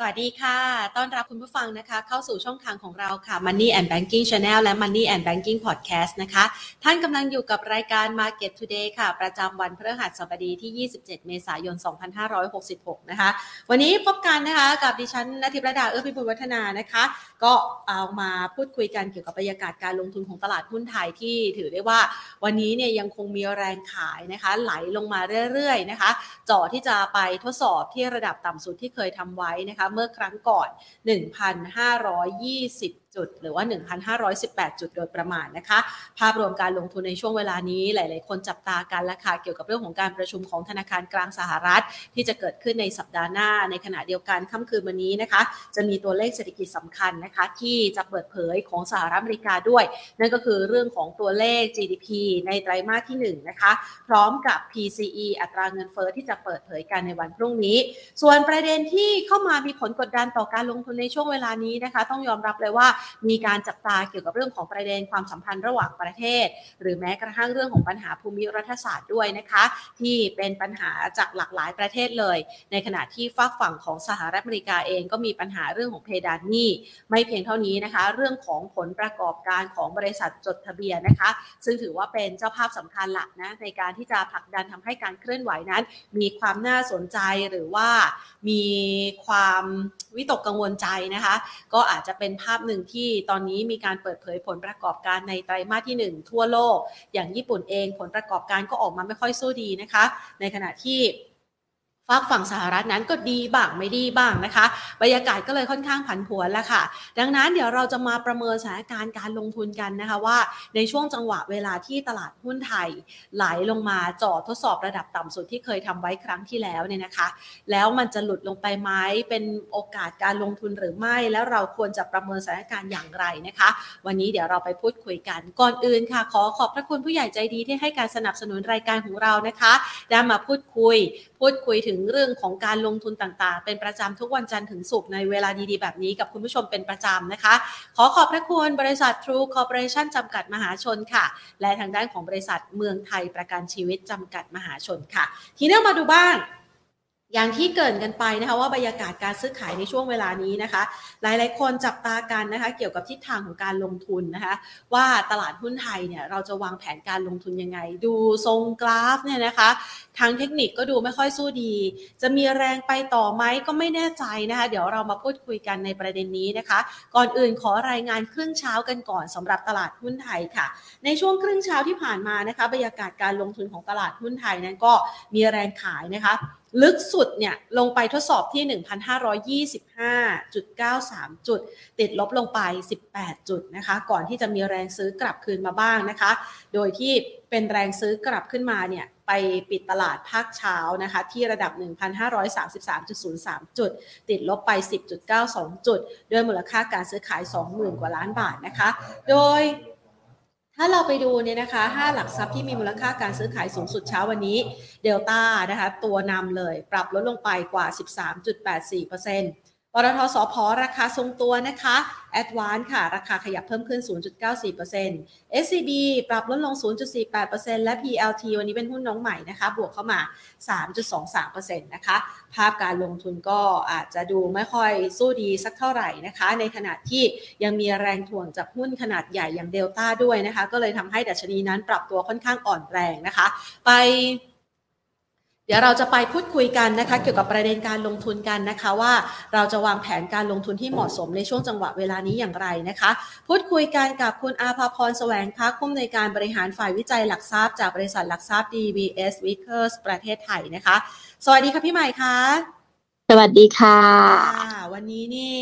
สวัสดีค่ะ ต้อนรับคุณผู้ฟังนะคะ เข้าสู่ช่องทางของเราค่ะ Money and Banking Channel และ Money and Banking Podcast นะคะ ท่านกำลังอยู่กับรายการ Market Today ค่ะ ประจำวันพฤหัสบดีที่ 27 เมษายน 2566 นะคะ วันนี้พบกันนะคะกับดิฉันนทิพรดาเอื้อพิบูลวัฒนานะคะ ก็เอามาพูดคุยกันเกี่ยวกับบรรยากาศการลงทุนของตลาดหุ้นไทยที่ถือได้ว่า วันนี้เนี่ยยังคงมีแรงขายนะคะ ไหลลงมาเรื่อยๆนะคะจ่อที่จะไปทดสอบที่ระดับต่ำสุดที่เคยทำไว้นะคะเมื่อครั้งก่อน 1,520จุด หรือว่า 1,518 จุดโดยประมาณนะคะ ภาพรวมการลงทุนในช่วงเวลานี้หลาย ๆ คนจับตากันและค่ะเกี่ยวกับเรื่องของการประชุมของธนาคารกลางสหรัฐ ที่จะเกิดขึ้นในสัปดาห์หน้า ในขณะเดียวกันค่ำคืนวันนี้นะคะ จะมีตัวเลขเศรษฐกิจสำคัญนะคะ ที่จะเปิดเผยของสหรัฐอเมริกาด้วย นั่นก็คือเรื่องของตัวเลข GDP ในไตรมาสที่ 1 นะคะ พร้อมกับ PCE อัตราเงินเฟอ้อที่จะเปิดเผยกันในวันพรุ่งนี้ ส่วนประเด็นที่เข้ามามีผลกดดันต่อการลงทุนในช่วงเวลานี้นะคะ ต้องยอมรับเลยว่ามีการจับตาเกี่ยวกับเรื่องของประเด็นความสัมพันธ์ระหว่างประเทศ หรือแม้กระทั่งเรื่องของปัญหาภูมิรัฐศาสตร์ด้วยนะคะ ที่เป็นปัญหาจากหลากหลายประเทศเลย ในขณะที่ฝากฝั่งของสหรัฐอเมริกาเองก็มีปัญหาเรื่องของเพดานหนี้ไม่เพียงเท่านี้นะคะ เรื่องของผลประกอบการของบริษัทจดทะเบียนนะคะ ซึ่งถือว่าเป็นเจ้าภาพสำคัญหลักนะในการที่จะผลักดันทำให้การเคลื่อนไหวนั้น มีความน่าสนใจหรือว่ามีความวิตกกังวลใจนะคะ ก็อาจจะเป็นภาพหนึ่งที่ตอนนี้มีการเปิดเผยผลประกอบการในไตรมาสที่ 1 ทั่วโลก อย่างญี่ปุ่นเองผลประกอบการก็ออกมาไม่ค่อยสู้ดีนะคะ ในขณะที่ ฝากฝั่งสหรัฐนั้นก็ดีบ้างไม่ดีบ้างนะคะ บรรยากาศก็เลยค่อนข้างผันผวนแล้วค่ะ ดังนั้นเดี๋ยวเราจะมาประเมินสถานการณ์การลงทุนกันนะคะว่า ในช่วงจังหวะเวลาที่ตลาดหุ้นไทย ไหลลงมาจอดทดสอบระดับต่ำสุดที่เคยทำไว้ครั้งที่แล้วเนี่ยนะคะ แล้วมันจะหลุดลงไปไหมเป็นโอกาสการลงทุนหรือไม่ แล้วเราควรจะประเมินสถานการณ์อย่างไรนะคะ วันนี้เดี๋ยวเราไปพูดคุยกันก่อนอื่นค่ะ ขอขอบพระคุณผู้ใหญ่ใจดีที่ให้การสนับสนุนรายการของเรานะคะได้มาพูดคุยพูดคุยถึงเรื่องของการลงทุนต่างๆ เป็นประจำทุกวันจันทร์ถึงศุกร์ในเวลาดีๆ แบบนี้กับคุณผู้ชมเป็นประจำนะคะ ขอขอบพระคุณบริษัททรูคอร์ปอเรชั่นจำกัดมหาชนค่ะ และทางด้านของบริษัทเมืองไทยประกันชีวิตจำกัดมหาชนค่ะ ทีนี้มาดูบ้าง อย่างที่เกินกันไปนะคะว่าบรรยากาศการซื้อขายในช่วงเวลานี้นะคะ หลายๆ คนจับตากันนะคะเกี่ยวกับทิศทางของการลงทุนนะคะ ว่าตลาดหุ้นไทยเนี่ยเราจะวางแผนการลงทุนยังไง ดูทรงกราฟเนี่ยนะคะ ทางเทคนิคก็ดูไม่ค่อยสู้ดี จะมีแรงไปต่อไหมก็ไม่แน่ใจนะคะ เดี๋ยวเรามาพูดคุยกันในประเด็นนี้นะคะ ก่อนอื่นขอรายงานครึ่งเช้ากันก่อนสำหรับตลาดหุ้นไทยค่ะ ในช่วงครึ่งเช้าที่ผ่านมานะคะ บรรยากาศการลงทุนของตลาดหุ้นไทยนั้นก็มีแรงขายนะคะ ลึกสุดเนี่ยลงไปทดสอบที่ 1,525.93 จุด ติดลบลงไป 18 จุดนะคะ ก่อนที่จะมีแรงซื้อกลับคืนมาบ้างนะคะ โดยที่เป็นแรงซื้อกลับขึ้นมาเนี่ยไปปิดตลาดภาคเช้านะคะ ที่ระดับ 1,533.03 จุด ติดลบไป 10.92 จุด ด้วยมูลค่าการซื้อขาย 20,000 กว่าล้านบาทนะคะ โดย ถ้าเราไปดูเนี่ยนะคะ5หลักทรัพย์ที่มีมูลค่าการซื้อขายสูงสุดเช้าวันนี้เดลต้านะคะตัวนำเลยปรับลดลงไปกว่า 13.84% ตทสพราคาทรงตัวนะคะ a d v a n c e ค่ะ ราคาขยับเพิ่มขึ้น 0.94% SCB ปรับลดลง 0.48%และ PLT วันนี้เป็นหุ้นน้องใหม่นะคะ บวกเข้ามา 3.23%นะคะ ภาพการลงทุนก็อาจจะดูไม่ค่อยสู้ดีสักเท่าไหร่นะคะ ในขณะที่ยังมีแรงถ่วงจากหุ้นขนาดใหญ่อย่างเดลต้าด้วยนะคะ ก็เลยทำให้ดัชนีนั้นปรับตัวค่อนข้างอ่อนแรงนะคะ ไป เดี๋ยวเราจะไปพูดคุยกันนะคะ เกี่ยวกับประเด็นการลงทุนกันนะคะว่าเราจะวางแผนการลงทุนที่เหมาะสมในช่วงจังหวะเวลานี้อย่างไรนะคะ พูดคุยกันกับคุณอาภาพรแสวงพักผู้อำนวยการบริหารฝ่ายวิจัยหลักทรัพย์จากบริษัทหลักทรัพย์ DBS Vickers ประเทศไทยนะคะ สวัสดีค่ะพี่ใหม่ค่ะ สวัสดีค่ะค่ะ วันนี้นี่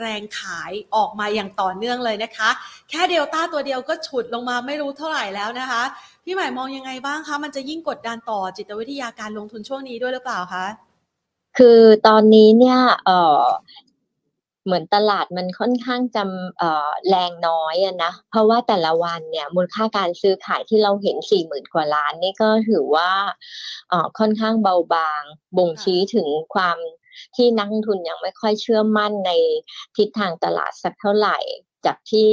แรงขายออกมาอย่างต่อเนื่องเลยนะคะ แค่เดลต้าตัวเดียวก็ฉุดลงมาไม่รู้เท่าไหร่แล้วนะคะ พี่ใหม่มองยังไงบ้างคะ มันจะยิ่งกดดันต่อจิตวิทยาการลงทุนช่วงนี้ด้วยหรือเปล่าคะ คือตอนนี้เนี่ยเออเหมือนตลาดมันค่อนข้างจำเอ่อแรงน้อยอะนะ เพราะว่าแต่ละวันเนี่ยมูลค่าการซื้อขายที่เราเห็นสี่หมื่นกว่าล้านนี่ก็ถือว่าเอ่อค่อนข้างเบาบางบ่งชี้ถึงความ ที่นักทุนยังไม่ค่อยเชื่อมั่นในทิศทางตลาดสักเท่าไหร่ จากที่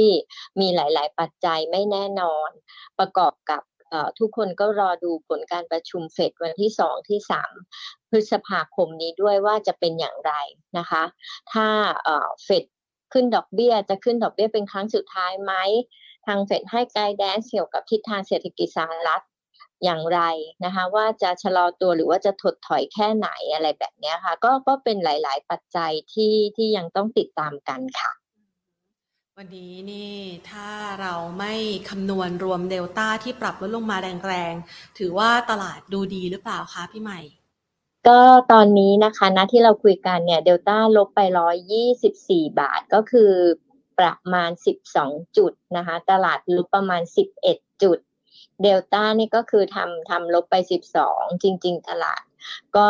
มีหลาย ๆ ปัจจัยไม่แน่นอน ประกอบกับทุกคนก็รอดูผลการประชุมเฟดวันที่สองที่สามพฤษภาคมนี้ด้วยว่าจะเป็นอย่างไรนะคะ ถ้าเฟดขึ้นดอกเบี้ยจะขึ้นดอกเบี้ยเป็นครั้งสุดท้ายไหมทางเฟดให้ไกด์แดนเกี่ยวกับทิศทางเศรษฐกิจสหรัฐ อย่างไรนะคะว่าจะชะลอตัวหรือว่าจะถดถอยแค่ไหนอะไรแบบนี้ค่ะ ก็ก็เป็นหลาย ๆ ปัจจัยที่ที่ยังต้องติดตามกันค่ะ วันนี้นี่ถ้าเราไม่คำนวณรวมเดลต้าที่ปรับลดลงมาแรงๆ ถือว่าตลาดดูดีหรือเปล่าคะพี่ใหม่ก็ตอนนี้นะคะนะที่เราคุยกันเนี่ยเดลต้าลบไปร้อยยี่สิบสี่บาทก็คือประมาณสิบสองจุดนะคะ ตลาดลบประมาณสิบเอ็ดจุด เดลต้านี่ก็คือทำทำลบไปสิบสองจริง ๆ ตลาด ก็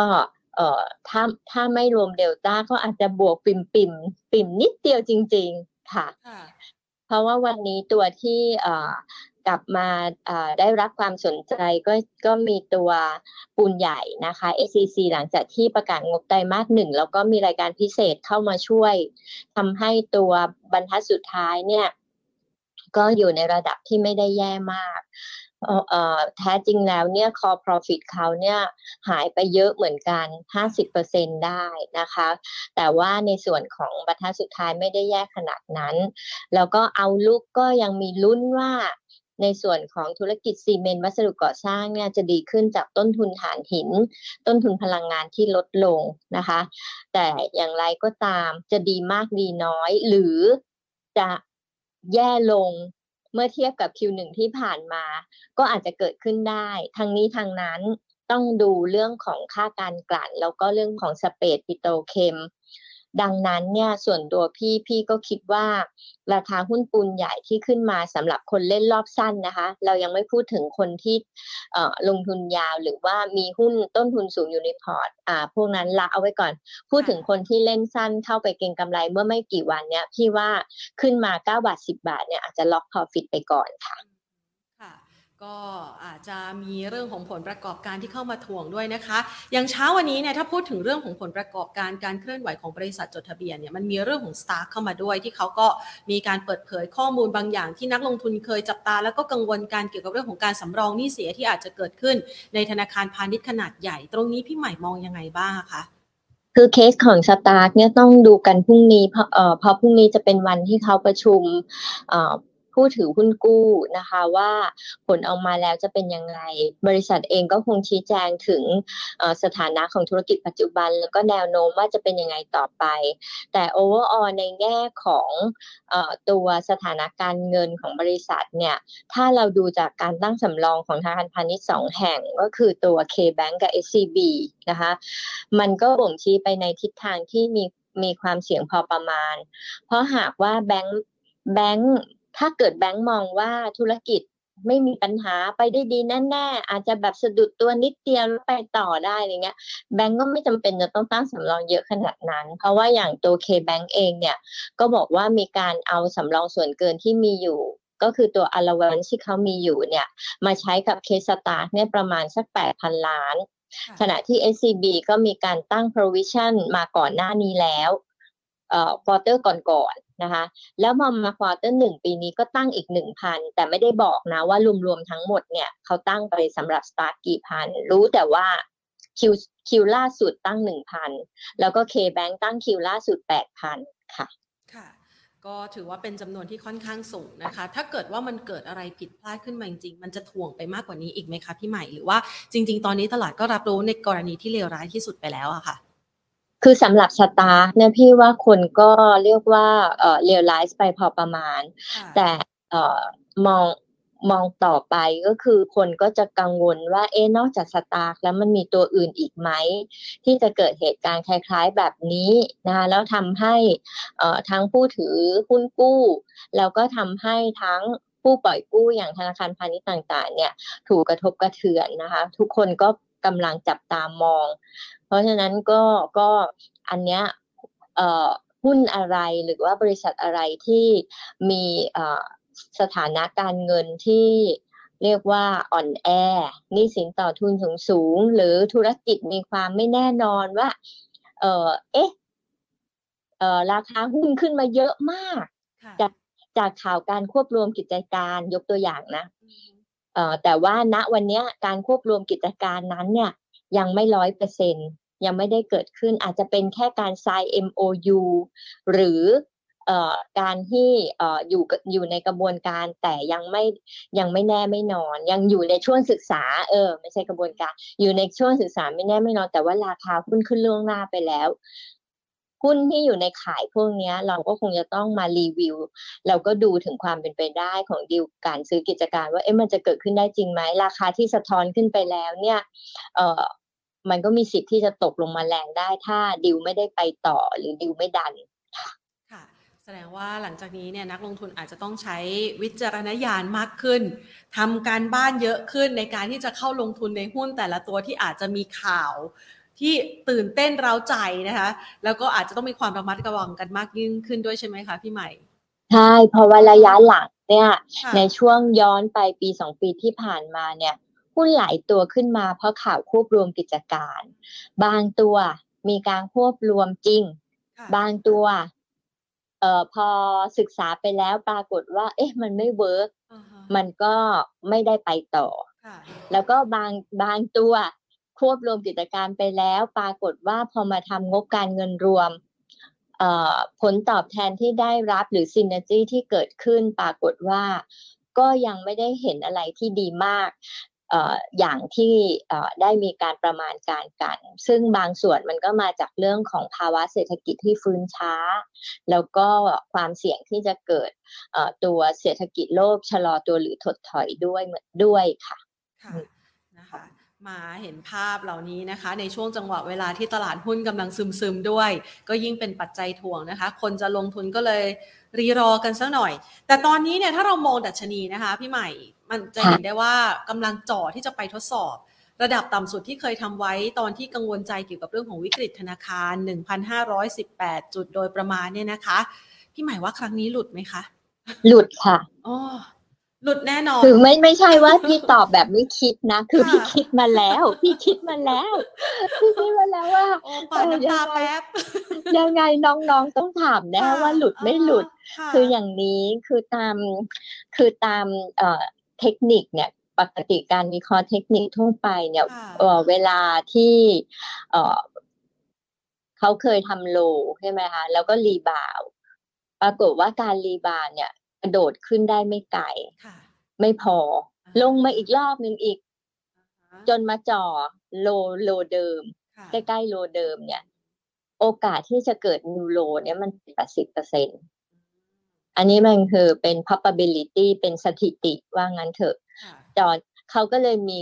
เอ่อถ้าถ้าไม่รวมเดลต้าก็อาจจะบวกปิ่มปิ่มปิ่มนิดเดียวจริง ๆ ค่ะ เพราะว่าวันนี้ตัวที่เอ่อกลับมาได้รับความสนใจก็ก็มีตัวปูนใหญ่นะคะ SCC หลังจากที่ประกาศงบไตรมาสหนึ่งแล้วก็มีรายการพิเศษเข้ามาช่วยทำให้ตัวบรรทัดสุดท้ายเนี่ย ก็อยู่ในระดับที่ไม่ได้แย่มาก แท้จริงแล้วเนี่ย core profit เขาเนี่ยหายไปเยอะเหมือนกัน 50%ได้นะคะ แต่ว่าในส่วนของบรรทัดสุดท้ายไม่ได้แย่ขนาดนั้น แล้วก็เอาลุกก็ยังมีลุ้นว่าในส่วนของธุรกิจซีเมนต์วัสดุก่อสร้างเนี่ยจะดีขึ้นจากต้นทุนฐานหิน ต้นทุนพลังงานที่ลดลงนะคะ แต่อย่างไรก็ตามจะดีมากดีน้อย หรือจะแย่ลง เมื่อเทียบกับ Q1 ที่ผ่านมา ก็อาจจะเกิดขึ้นได้ ทางนี้ทางนั้นต้องดูเรื่องของค่าการกลั่น แล้วก็เรื่องของ spread ปิโตรเคม ดังนั้นเนี่ยส่วนตัวพี่พี่ก็คิดว่าราคาหุ้นปูนใหญ่ที่ขึ้นมาสำหรับคนเล่นรอบสั้นนะคะ เรายังไม่พูดถึงคนที่ลงทุนยาวหรือว่ามีหุ้นต้นทุนสูงอยู่ในพอร์ตอ่าพวกนั้นละเอาไว้ก่อน พูดถึงคนที่เล่นสั้นเข้าไปเก็งกำไรเมื่อไม่กี่วันเนี่ยพี่ว่าขึ้นมา 9 บาท 10 บาทเนี่ยอาจจะ lock profit ไปก่อนค่ะ ก็อาจจะมีเรื่องของผลประกอบการที่เข้ามาถ่วงด้วยนะคะ อย่างเช้าวันนี้เนี่ยถ้าพูดถึงเรื่องของผลประกอบการการเคลื่อนไหวของบริษัทจดทะเบียนเนี่ยมันมีเรื่องของสตาร์เข้ามาด้วย ที่เขาก็มีการเปิดเผยข้อมูลบางอย่าง ที่นักลงทุนเคยจับตา แล้วก็กังวลการเกี่ยวกับเรื่องของการสำรองหนี้เสียที่อาจจะเกิดขึ้น ในธนาคารพาณิชย์ขนาดใหญ่ ตรงนี้พี่ใหม่มองยังไงบ้างคะคือเคสของสตาร์เนี่ยต้องดูกันพรุ่งนี้เพราะเอ่อพอพรุ่งนี้จะเป็นวันที่เขาประชุมผู้ถือหุ้นกู้นะคะว่าผลออกมาแล้วจะเป็นยังไง บริษัทเองก็คงชี้แจงถึงสถานะของธุรกิจปัจจุบัน แล้วก็แนวโน้มว่าจะเป็นยังไงต่อไป แต่ overall ในแง่ของตัวสถานะการเงินของบริษัทเนี่ยถ้าเราดูจากการตั้งสำรองของธนาคารพาณิชย์สองแห่งก็คือตัว K-Bank กับ SCB นะคะมันก็บ่งชี้ไปในทิศทางที่มีมีความเสี่ยงพอประมาณ เพราะหากว่าแบงค์แบงค์ ถ้าเกิดแบงก์มองว่าธุรกิจไม่มีปัญหาไปได้ดีแน่ๆอาจจะแบบสะดุดตัวนิดเดียวแล้วไปต่อได้อะไรเงี้ยแบงก์ก็ไม่จำเป็นจะต้องตั้งสำรองเยอะขนาดนั้น เพราะว่าอย่างตัว K-Bank เองเนี่ย ก็บอกว่ามีการเอาสำรองส่วนเกินที่มีอยู่ ก็คือตัว allowance ที่เขามีอยู่เนี่ย มาใช้กับ case Stark เนี่ยประมาณสัก 8,000 ล้าน ขณะที่ SCB ก็มีการตั้ง provision มาก่อนหน้านี้แล้วเอ่อ quarter ก่อนๆนะคะ แล้วมามา quarter หนึ่งปีนี้ก็ตั้งอีกหนึ่งพันแต่ไม่ได้บอกนะว่ารวมๆทั้งหมดเนี่ยเขาตั้งไปสำหรับ Stark กี่พัน รู้แต่ว่า Q Q ล่าสุดตั้งหนึ่งพันแล้วก็ K-Bank ตั้ง Q ล่าสุดแปดพันค่ะ ค่ะ ก็ถือว่าเป็นจำนวนที่ค่อนข้างสูงนะคะ ถ้าเกิดว่ามันเกิดอะไรผิดพลาดขึ้นมาจริงๆ มันจะถ่วงไปมากกว่านี้อีกไหมคะพี่ใหม่ หรือว่าจริง ๆ ตอนนี้ตลาดก็รับรู้ในกรณีที่เลวร้ายที่สุดไปแล้วอะค่ะ คือสำหรับ Stark เนี่ยพี่ว่าคนก็เรียกว่าเอ่อเรียลไลซ์ไปพอประมาณ แต่เอ่อมองมองต่อไปก็คือคนก็จะกังวลว่าเอ๊นอกจาก Stark แล้วมันมีตัวอื่นอีกไหม ที่จะเกิดเหตุการณ์คล้ายๆแบบนี้นะคะแล้วทำให้เอ่อทั้งผู้ถือหุ้นกู้ แล้วก็ทำให้ทั้งผู้ปล่อยกู้อย่างธนาคารพาณิชย์ต่าง ๆ เนี่ย ถูกกระทบกระเทือนนะคะ ทุกคนก็ กำลังจับตามองราะฉะนั้นก็ก็อันเนี้ยเอ่อหุ้นอะไรหรือว่าบริษัทอะไรที่มีสถานะการเงินที่เรียกว่าอ่อนแอนี่สินต่อทุนสูงสูง หรือธุรกิจมีความไม่แน่นอนว่า เออเอ๊ะเออราคาหุ้นขึ้นมาเยอะมาก จากจากข่าวการควบรวมกิจการยกตัวอย่างนะเอ่อ แต่ว่าณวันนี้การควบรวมกิจการนั้นเนี่ยยังไม่ร้อยเปอร์เซ็นยังไม่ได้เกิดขึ้นอาจจะเป็นแค่การ sign MOU หรืออการที่เอ่ออยู่อยู่ในกระบวนการแต่ยังไม่ยังไม่แน่ไม่นอน ยังอยู่ในช่วงศึกษา เออ ไม่ใช่กระบวนการ อยู่ในช่วงศึกษาไม่แน่ไม่นอน แต่ว่าราคาหุ้นขึ้นล่วงหน้าไปแล้ว หุ้นที่อยู่ในขายพวกนี้เราก็คงจะต้องมารีวิว เราก็ดูถึงความเป็นไปได้ของดีลการซื้อกิจการ ว่าเอ๊ะมันจะเกิดขึ้นได้จริงไหมราคาที่สะท้อนขึ้นไปแล้วเนี่ยเอ่อมันก็มีสิทธิ์ที่จะตกลงมาแรงได้ถ้าดิวไม่ได้ไปต่อหรือดิวไม่ดันค่ะแสดงว่าหลังจากนี้เนี่ยนักลงทุนอาจจะต้องใช้วิจารณญาณมากขึ้นทำการบ้านเยอะขึ้นในการที่จะเข้าลงทุนในหุ้นแต่ละตัวที่อาจจะมีข่าว ที่ตื่นเต้นเร้าใจนะคะ แล้วก็อาจจะต้องมีความระมัดระวังกันมากยิ่งขึ้นด้วยใช่ไหมคะพี่ใหม่ใช่เพราะว่าระยะหลังเนี่ยในช่วงย้อนไปปีสองปีที่ผ่านมาเนี่ยหุ้นหลายตัวขึ้นมาเพราะข่าวควบรวมกิจการ บางตัวมีการควบรวมจริง บางตัวเอ่อพอศึกษาไปแล้วปรากฏว่า เอ๊ะ มันไม่ work มันก็ไม่ได้ไปต่อ แล้วก็บางบางตัว ควบรวมกิจการไปแล้ว ปรากฏว่าพอมาทำงบการเงินรวมผลตอบแทนที่ได้รับหรือซินเนจี้ที่เกิดขึ้น ปรากฏว่าก็ยังไม่ได้เห็นอะไรที่ดีมากอย่างที่ได้มีการประมาณการกัน ซึ่งบางส่วนมันก็มาจากเรื่องของภาวะเศรษฐกิจที่ฟื้นช้า แล้วก็ความเสี่ยงที่จะเกิดตัวเศรษฐกิจโลกชะลอตัวหรือถดถอยด้วยด้วยค่ะค่ะนะคะ มาเห็นภาพเหล่านี้นะคะ ในช่วงจังหวะเวลาที่ตลาดหุ้นกำลังซึมๆด้วย ก็ยิ่งเป็นปัจจัยถ่วงนะคะ คนจะลงทุนก็เลยรีรอกันสักหน่อย แต่ตอนนี้เนี่ยถ้าเรามองดัชนีนะคะ พี่ใหม่มันจะเห็นได้ว่ากำลังจ่อที่จะไปทดสอบ ระดับต่ำสุดที่เคยทำไว้ตอนที่กังวลใจเกี่ยวกับเรื่องของวิกฤตธนาคาร 1,518 จุดโดยประมาณเนี่ยนะคะ พี่ใหม่ว่าครั้งนี้หลุดไหมคะ หลุดค่ะอ๋อ หลุดแน่นอนคือไม่ไม่ใช่ว่าพี่ตอบแบบไม่คิดนะ คือพี่คิดมาแล้ว พี่คิดมาแล้ว พี่คิดมาแล้วว่าปาน้ำตาแป๊บยังไงน้องๆต้องถามแน่ว่าหลุดไม่หลุด คืออย่างนี้คือตามคือตามเอ่อเทคนิคเนี่ยปกติการวิเคราะห์เทคนิคทั่วไปเนี่ยเวลาที่เออเขาเคยทำ low ใช่ไหมคะแล้วก็ rebound ปรากฏว่าการ rebound เนี่ยก ระโดดขึ้นได้ไม่ไกลไม่พอ ลงมาอีกรอบหนึ่งอีก จนมาจ่อ low low เดิม ใกล้ๆ low เดิมเนี่ย โอกาสที่จะเกิด new low เนี่ยมันแปดสิบเปอร์เซ็นอันนี้มันคือเป็น probability เป็นสถิติว่างั้นเถอะ จอด เขาก็เลยมี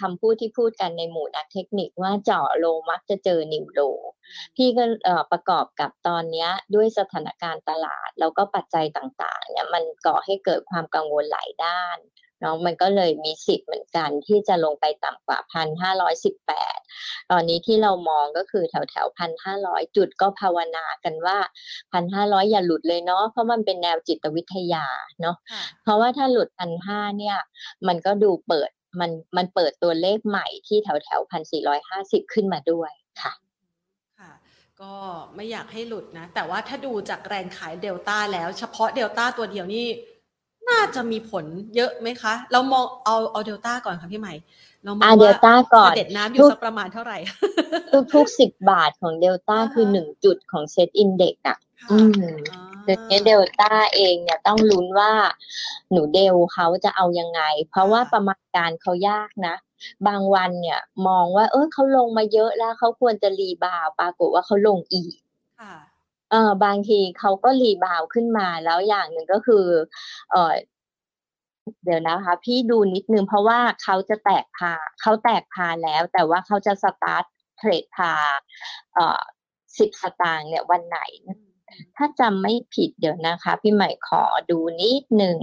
คำพูดที่พูดกันในหมู่นักเทคนิคว่าเจาะโลมักจะเจอนิวโลพี่ก็ประกอบกับตอนนี้ด้วยสถานการณ์ตลาด แล้วก็ปัจจัยต่างๆเนี่ยมันก่อให้เกิดความกังวลหลายด้าน เนาะมันก็เลยมีสิทธิ์เหมือนกันที่จะลงไปต่ำกว่าพันห้าร้อยสิบแปดตอนนี้ที่เรามองก็คือแถวแถวพันห้าร้อยจุดก็ภาวนากันว่าพันห้าร้อยอย่าหลุดเลยเนาะเพราะมันเป็นแนวจิตวิทยาเนาะเพราะว่าถ้าหลุดพันห้าเนี่ย มันก็ดูเปิดมันมันเปิดตัวเลขใหม่ที่แถวแถวพันสี่ร้อยห้าสิบขึ้นมาด้วยค่ะค่ะก็ไม่อยากให้หลุดนะ แต่ว่าถ้าดูจากแรงขายเดลต้าแล้วเฉพาะเดลต้าตัวเดียวนี่ น่าจะมีผลเยอะไหมคะ เรามองเอาเอาเดลต้าก่อนค่ะพี่ใหม่ เรามองว่าก่อน determine อยู่สักประมาณเท่าไหร่ ทุกทุกสิบบาทของเดลต้าคือหนึ่งจุดของ SET Index อะอืมดังนี้เดลต้าเองเนี่ยต้องลุ้นว่าหนูเดลเขาจะเอายังไง เพราะว่าประมาณการเขายากนะ บางวันเนี่ยมองว่า เออเขาลงมาเยอะแล้วเขาควรจะ rebound ปรากฏว่าเขาลงอีก เออบางทีเขาก็ rebound ขึ้นมาแล้วอย่างหนึ่งก็คือ เออเดี๋ยวนะคะ พี่ดูนิดนึงเพราะว่าเขาจะแตกพาร์เขาแตกพาร์แล้ว แต่ว่าเขาจะสตาร์ทเทรดพาเอ่อสิบสตางค์เนี่ยวันไหน ถ้าจำไม่ผิดเดี๋ยวนะคะ พี่ใหม่ขอดูนิดหนึ่ง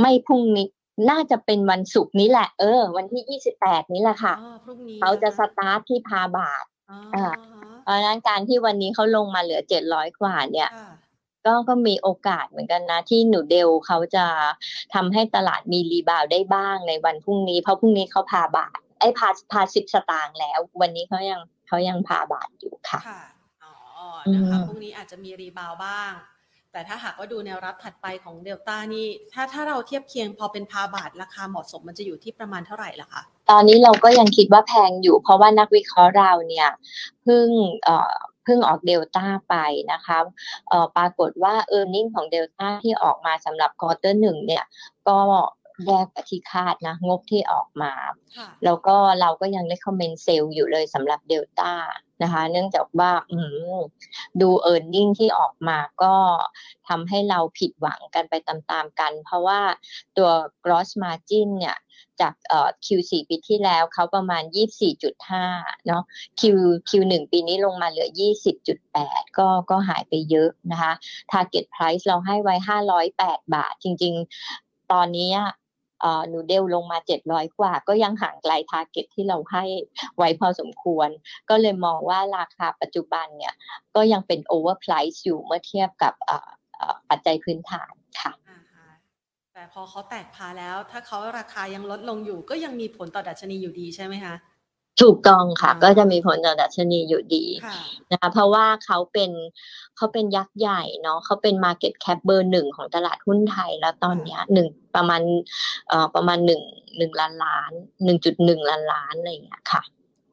ไม่พรุ่งนี้น่าจะเป็นวันศุกร์นี้แหละ เออ วันที่ยี่สิบแปดนี้แหละค่ะเขาจะสตาร์ทที่พาบาทอ่าเพ ราะนั้นการที่วันนี้เขาลงมาเหลือเจ็ดร้อยกว่าเนี่ยก็ก็มีโอกาสเหมือนกันนะ ที่หนูเดลเขาจะทำให้ตลาดมีรีบาวได้บ้างในวันพรุ่งนี้ เพราะพรุ่งนี้เขาพาบาทไอ้พาพาสิบสตางค์แล้ว วันนี้เขายังเขายังพาร์บาทอยู่ค่ะค่ะอ๋อนะคะพรุ่งนี้อาจจะมี rebound บ้าง แต่ถ้าหากว่าดูแนวรับถัดไปของเดลต้านี่ถ้าถ้าเราเทียบเคียงพอเป็นพาร์บาทราคาเหมาะสมมันจะอยู่ที่ประมาณเท่าไหร่ล่ะคะ ตอนนี้เราก็ยังคิดว่าแพงอยู่ เพราะว่านักวิเคราะห์เราเนี่ยเพิ่งเอ่อเพิ่งออกเดลต้าไปนะคะเอ่อปรากฏว่า e a r n i n g ของเดลต้าที่ออกมาสำหรับ quarter หนึ่งเนี่ยก็ แย่กว่าที่คาดนะ งบที่ออกมา แล้วก็เราก็ยังได้คอมเมนต์เซลล์อยู่เลยสำหรับเดลต้านะคะ เนื่องจากว่าดู e a r n i n g ที่ออกมาก็ทำให้เราผิดหวังกันไปตามๆกัน เพราะว่าตัว gross margin เนี่ย จากเอ่อ Q4 ปีที่แล้วเขาประมาณ 24.5 เนาะ Q Q1 ปีนี้ลงมาเหลือ 20.8 ก็ก็หายไปเยอะนะคะ Target Price เราให้ไว้ 508 บาท จริง ๆ ตอนนี้ หนูเดลลงมา700กว่า ก็ยังห่างไกล target ที่เราให้ไว้พอสมควร ก็เลยมองว่าราคาปัจจุบันเนี่ย ก็ยังเป็น overprice อยู่เมื่อเทียบกับปัจจัยพื้นฐานค่ะแต่พอเขาแตกพาร์แล้ว ถ้าเขาราคายังลดลงอยู่ ก็ยังมีผลต่อดัชนีอยู่ดีใช่ไหมคะ ถูกต้องค่ะ ก็จะมีผลต่อดัชนีอยู่ดีนะคะเพราะว่าเขาเป็นเขาเป็นยักษ์ใหญ่เนาะเขาเป็น Market Cap เบอร์หนึ่งของตลาดหุ้นไทยแล้วตอนนี้หนึ่งประมาณเอ่อประมาณหนึ่งหนึ่งล้านล้านหนึ่งจุดหนึ่งล้านล้านอะไรอย่างเงี้ยค่ะ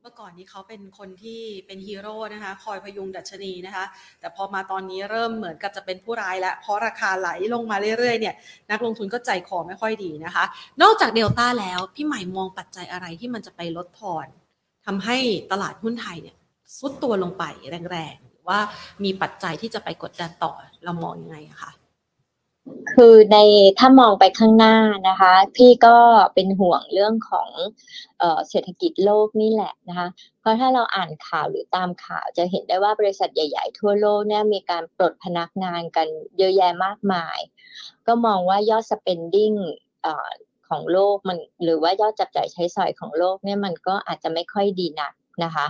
เมื่อก่อนนี้เขาเป็นคนที่เป็นฮีโร่นะคะ คอยพยุงดัชนีนะคะ แต่พอมาตอนนี้เริ่มเหมือนกับจะเป็นผู้ร้ายแล้ว เพราะราคาไหลลงมาเรื่อยๆเนี่ย นักลงทุนก็ใจคอไม่ค่อยดีนะคะ นอกจากเดลต้าแล้ว พี่ใหม่มองปัจจัยอะไรที่มันจะไปลดทอน ทำให้ตลาดหุ้นไทยเนี่ยซุดตัวลงไปแรงๆหรือว่ามีปัจจัยที่จะไปกดดันต่อเรามองยังไงคะคือในถ้ามองไปข้างหน้านะคะ พี่ก็เป็นห่วงเรื่องของเศรษฐกิจโลกนี่แหละนะคะเพราะถ้าเราอ่านข่าวหรือตามข่าวจะเห็นได้ว่าบริษัทใหญ่ ๆ ทั่วโลกเนี่ยมีการปลดพนักงานกันเยอะแยะมากมาย ก็มองว่ายอด spending ของโลกมันหรือว่ายอดจับจ่ายใช้สอยของโลกเนี่ยมันก็อาจจะไม่ค่อยดีนักนะคะ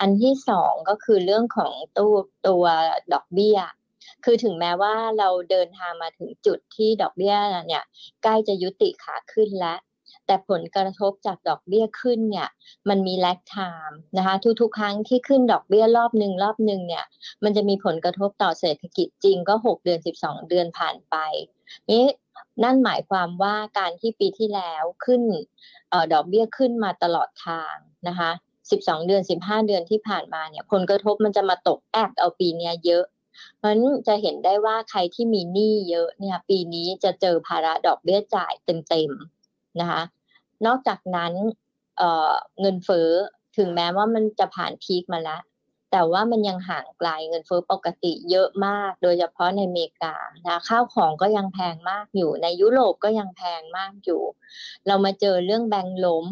อันที่สองก็คือเรื่องของตัวตัวดอกเบี้ย คือถึงแม้ว่าเราเดินทางมาถึงจุดที่ดอกเบี้ยเนี่ยใกล้จะยุติขาขึ้นแล้วแต่ผลกระทบจากดอกเบี้ยขึ้นเนี่ย มันมีแลกไทม์นะคะ ทุกๆ ครั้งที่ขึ้นดอกเบี้ยรอบหนึ่งรอบหนึ่งเนี่ย มันจะมีผลกระทบต่อเศรษฐกิจจริงก็ 6 เดือน 12 เดือนผ่านไปนี้ นั่นหมายความว่าการที่ปีที่แล้วขึ้นออดอกเบี้ยขึ้นมาตลอดทางนะคะ 12 เดือน 15 เดือนที่ผ่านมาเนี่ยผลกระทบมันจะมาตกแอกเอาปีนี้เยอะ เพราะฉะนั้นจะเห็นได้ว่าใครที่มีหนี้เยอะเนี่ยปีนี้จะเจอภาระดอกเบี้ยจ่ายเต็มๆนะคะ นอกจากนั้นเเงินเฟ้อถึงแม้ว่ามันจะผ่านพีคมาแล้ว แต่ว่ามันยังห่างไกลเงินเฟ้อปกติเยอะมาก โดยเฉพาะในอเมริกานะข้าวของก็ยังแพงมากอยู่ ในยุโรปก็ยังแพงมากอยู่ เรามาเจอเรื่องแบงก์ล้ม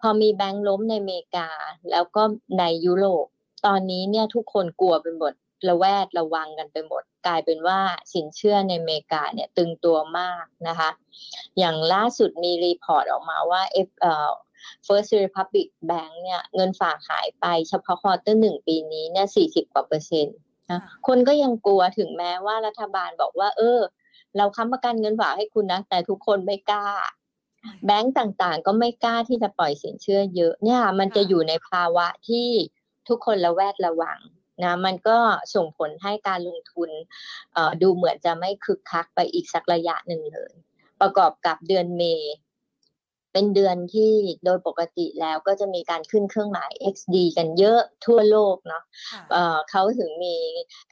พอมีแบงก์ล้มในอเมริกา แล้วก็ในยุโรป ตอนนี้เนี่ยทุกคนกลัวกันหมดระแวดระวังกันไปหมด กลายเป็นว่าสินเชื่อในอเมริกาเนี่ยตึงตัวมากนะคะ อย่างล่าสุดมี report ออกมาว่า F เอ่อ First Republic Bank เนี่ยเงินฝากหายไปเฉพาะ quarter หนึ่งปีนี้เนี่ยสี่สิบกว่าเปอร์เซ็นต์นะคนก็ยังกลัวถึงแม้ว่ารัฐบาลบอกว่า เออ เราค้ำประกันเงินฝากให้คุณนะ แต่ทุกคนไม่กล้า แบงก์ต่างๆ ก็ไม่กล้าที่จะปล่อยสินเชื่อเยอะเนี่ย มันจะอยู่ในภาวะที่ทุกคนระแวดระวังนะมันก็ส่งผลให้การลงทุนดูเหมือนจะไม่คึกคักไปอีกสักระยะหนึ่งเลย ประกอบกับเดือนเมย์ เป็นเดือนที่โดยปกติแล้วก็จะมีการขึ้นเครื่องหมาย XD กันเยอะทั่วโลกเนาะะเขาถึงมี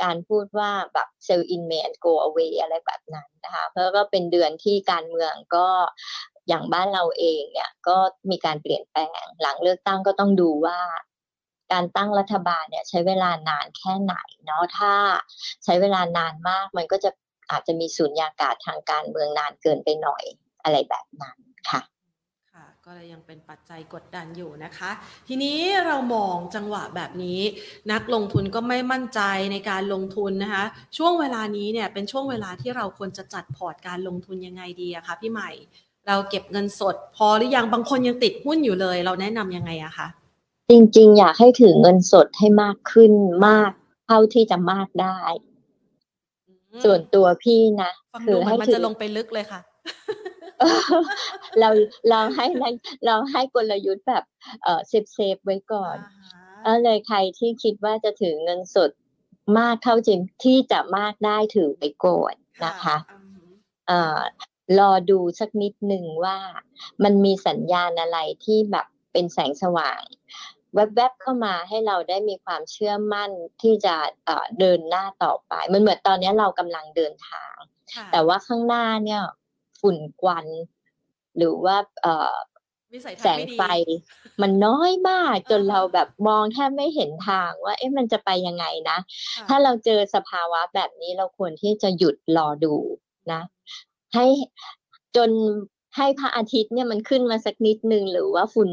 การพูดว่าแบบ sell in May and go away อะไรแบบนั้นนะคะ เพราะก็เป็นเดือนที่การเมืองก็อย่างบ้านเราเองเนี่ยก็มีการเปลี่ยนแปลงหลังเลือกตั้งก็ต้องดูว่าการตั้งรัฐบาลเนี่ยใช้เวลานานแค่ไหนเนาะถ้าใช้เวลานานมากมันก็จะอาจจะมีสูญญากาศทางการเมืองนานเกินไปหน่อยอะไรแบบนั้นค่ะค่ะ ก็เลยยังเป็นปัจจัยกดดันอยู่นะคะ ทีนี้เรามองจังหวะแบบนี้ นักลงทุนก็ไม่มั่นใจในการลงทุนนะคะ ช่วงเวลานี้เนี่ยเป็นช่วงเวลาที่เราควรจะจัดพอร์ตการลงทุนยังไงดีอะคะพี่ใหม่ เราเก็บเงินสด พอหรือยังบางคนยังติดหุ้นอยู่เลย เราแนะนํำยังไงอะคะจริงๆ อยากให้ถือเงินสดให้มากขึ้นมาก เท่าที่จะมากได้ ส่วนตัวพี่นะคือให้มันจะลงไปลึกเลยค่ะ เราเราให้เราให้กลยุทธ์แบบเออ safe safe ไว้ก่อนเออเลยใครที่คิดว่าจะถือเงินสดมากเท่าจริงที่จะมากได้ถือไปก่อนนะคะเอ่อรอดูสักนิดหนึ่งว่ามันมีสัญญาณอะไรที่แบบเป็นแสงสว่างแวบๆเข้ามาให้เราได้มีความเชื่อมั่นที่จะเดินหน้าต่อไป มันเหมือนตอนนี้เรากำลังเดินทาง แต่ว่าข้างหน้าเนี่ย ฝุ่นควัน หรือว่าแสงไฟ มันน้อยมากจนเราแบบมองแทบไม่เห็นทางว่า เอ๊ะมันจะไปยังไงนะ ถ้าเราเจอสภาวะแบบนี้เราควรที่จะหยุดรอดูนะ ให้จนให้พระอาทิตย์เนี่ยมันขึ้นมาสักนิดนึงหรือว่าฝุ่น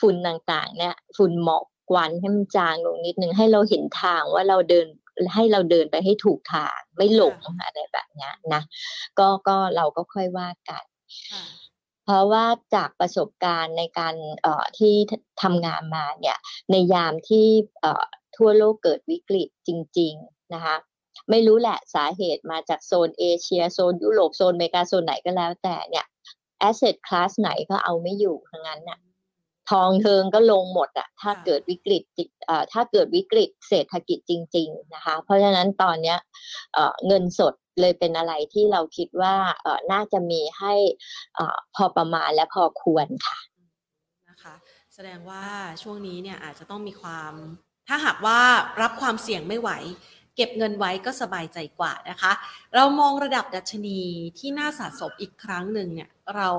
ฝุ่นต่างๆ เนี่ย ฝุ่นหมอกควันให้มันจางลงนิดนึงให้เราเห็นทางว่าเราเดิน ให้เราเดินไปให้ถูกทางไม่หลงอะไรแบบนี้นะก็ก็เราก็ค่อยว่ากัน เพราะว่าจากประสบการณ์ในการเอ่อที่ทำงานมาเนี่ย ในยามที่เอ่อทั่วโลกเกิดวิกฤตจริง ๆนะคะไม่รู้แหละสาเหตุมาจากโซนเอเชียโซนยุโรปโซนอเมริกาโซนไหนก็แล้วแต่เนี่ยแอสเซทคลาสไหนก็เอาไม่อยู่ทั้งนั้นน่ะ ทองเทิงก็ลงหมดอะถ้าเกิดวิกฤตถ้าเกิดวิกฤตเศรษฐกิจจริง ๆนะคะ เพราะฉะนั้นตอนเนี้ยเงินสดเลยเป็นอะไรที่เราคิดว่าน่าจะมีให้พอประมาณและพอควรค่ะนะคะแสดงว่าช่วงนี้เนี่ยอาจจะต้องมีความ ถ้าหากว่ารับความเสี่ยงไม่ไหว เก็บเงินไว้ก็สบายใจกว่านะคะ เรามองระดับดัชนีที่น่าสะสมอีกครั้งหนึ่งเนี่ยเรา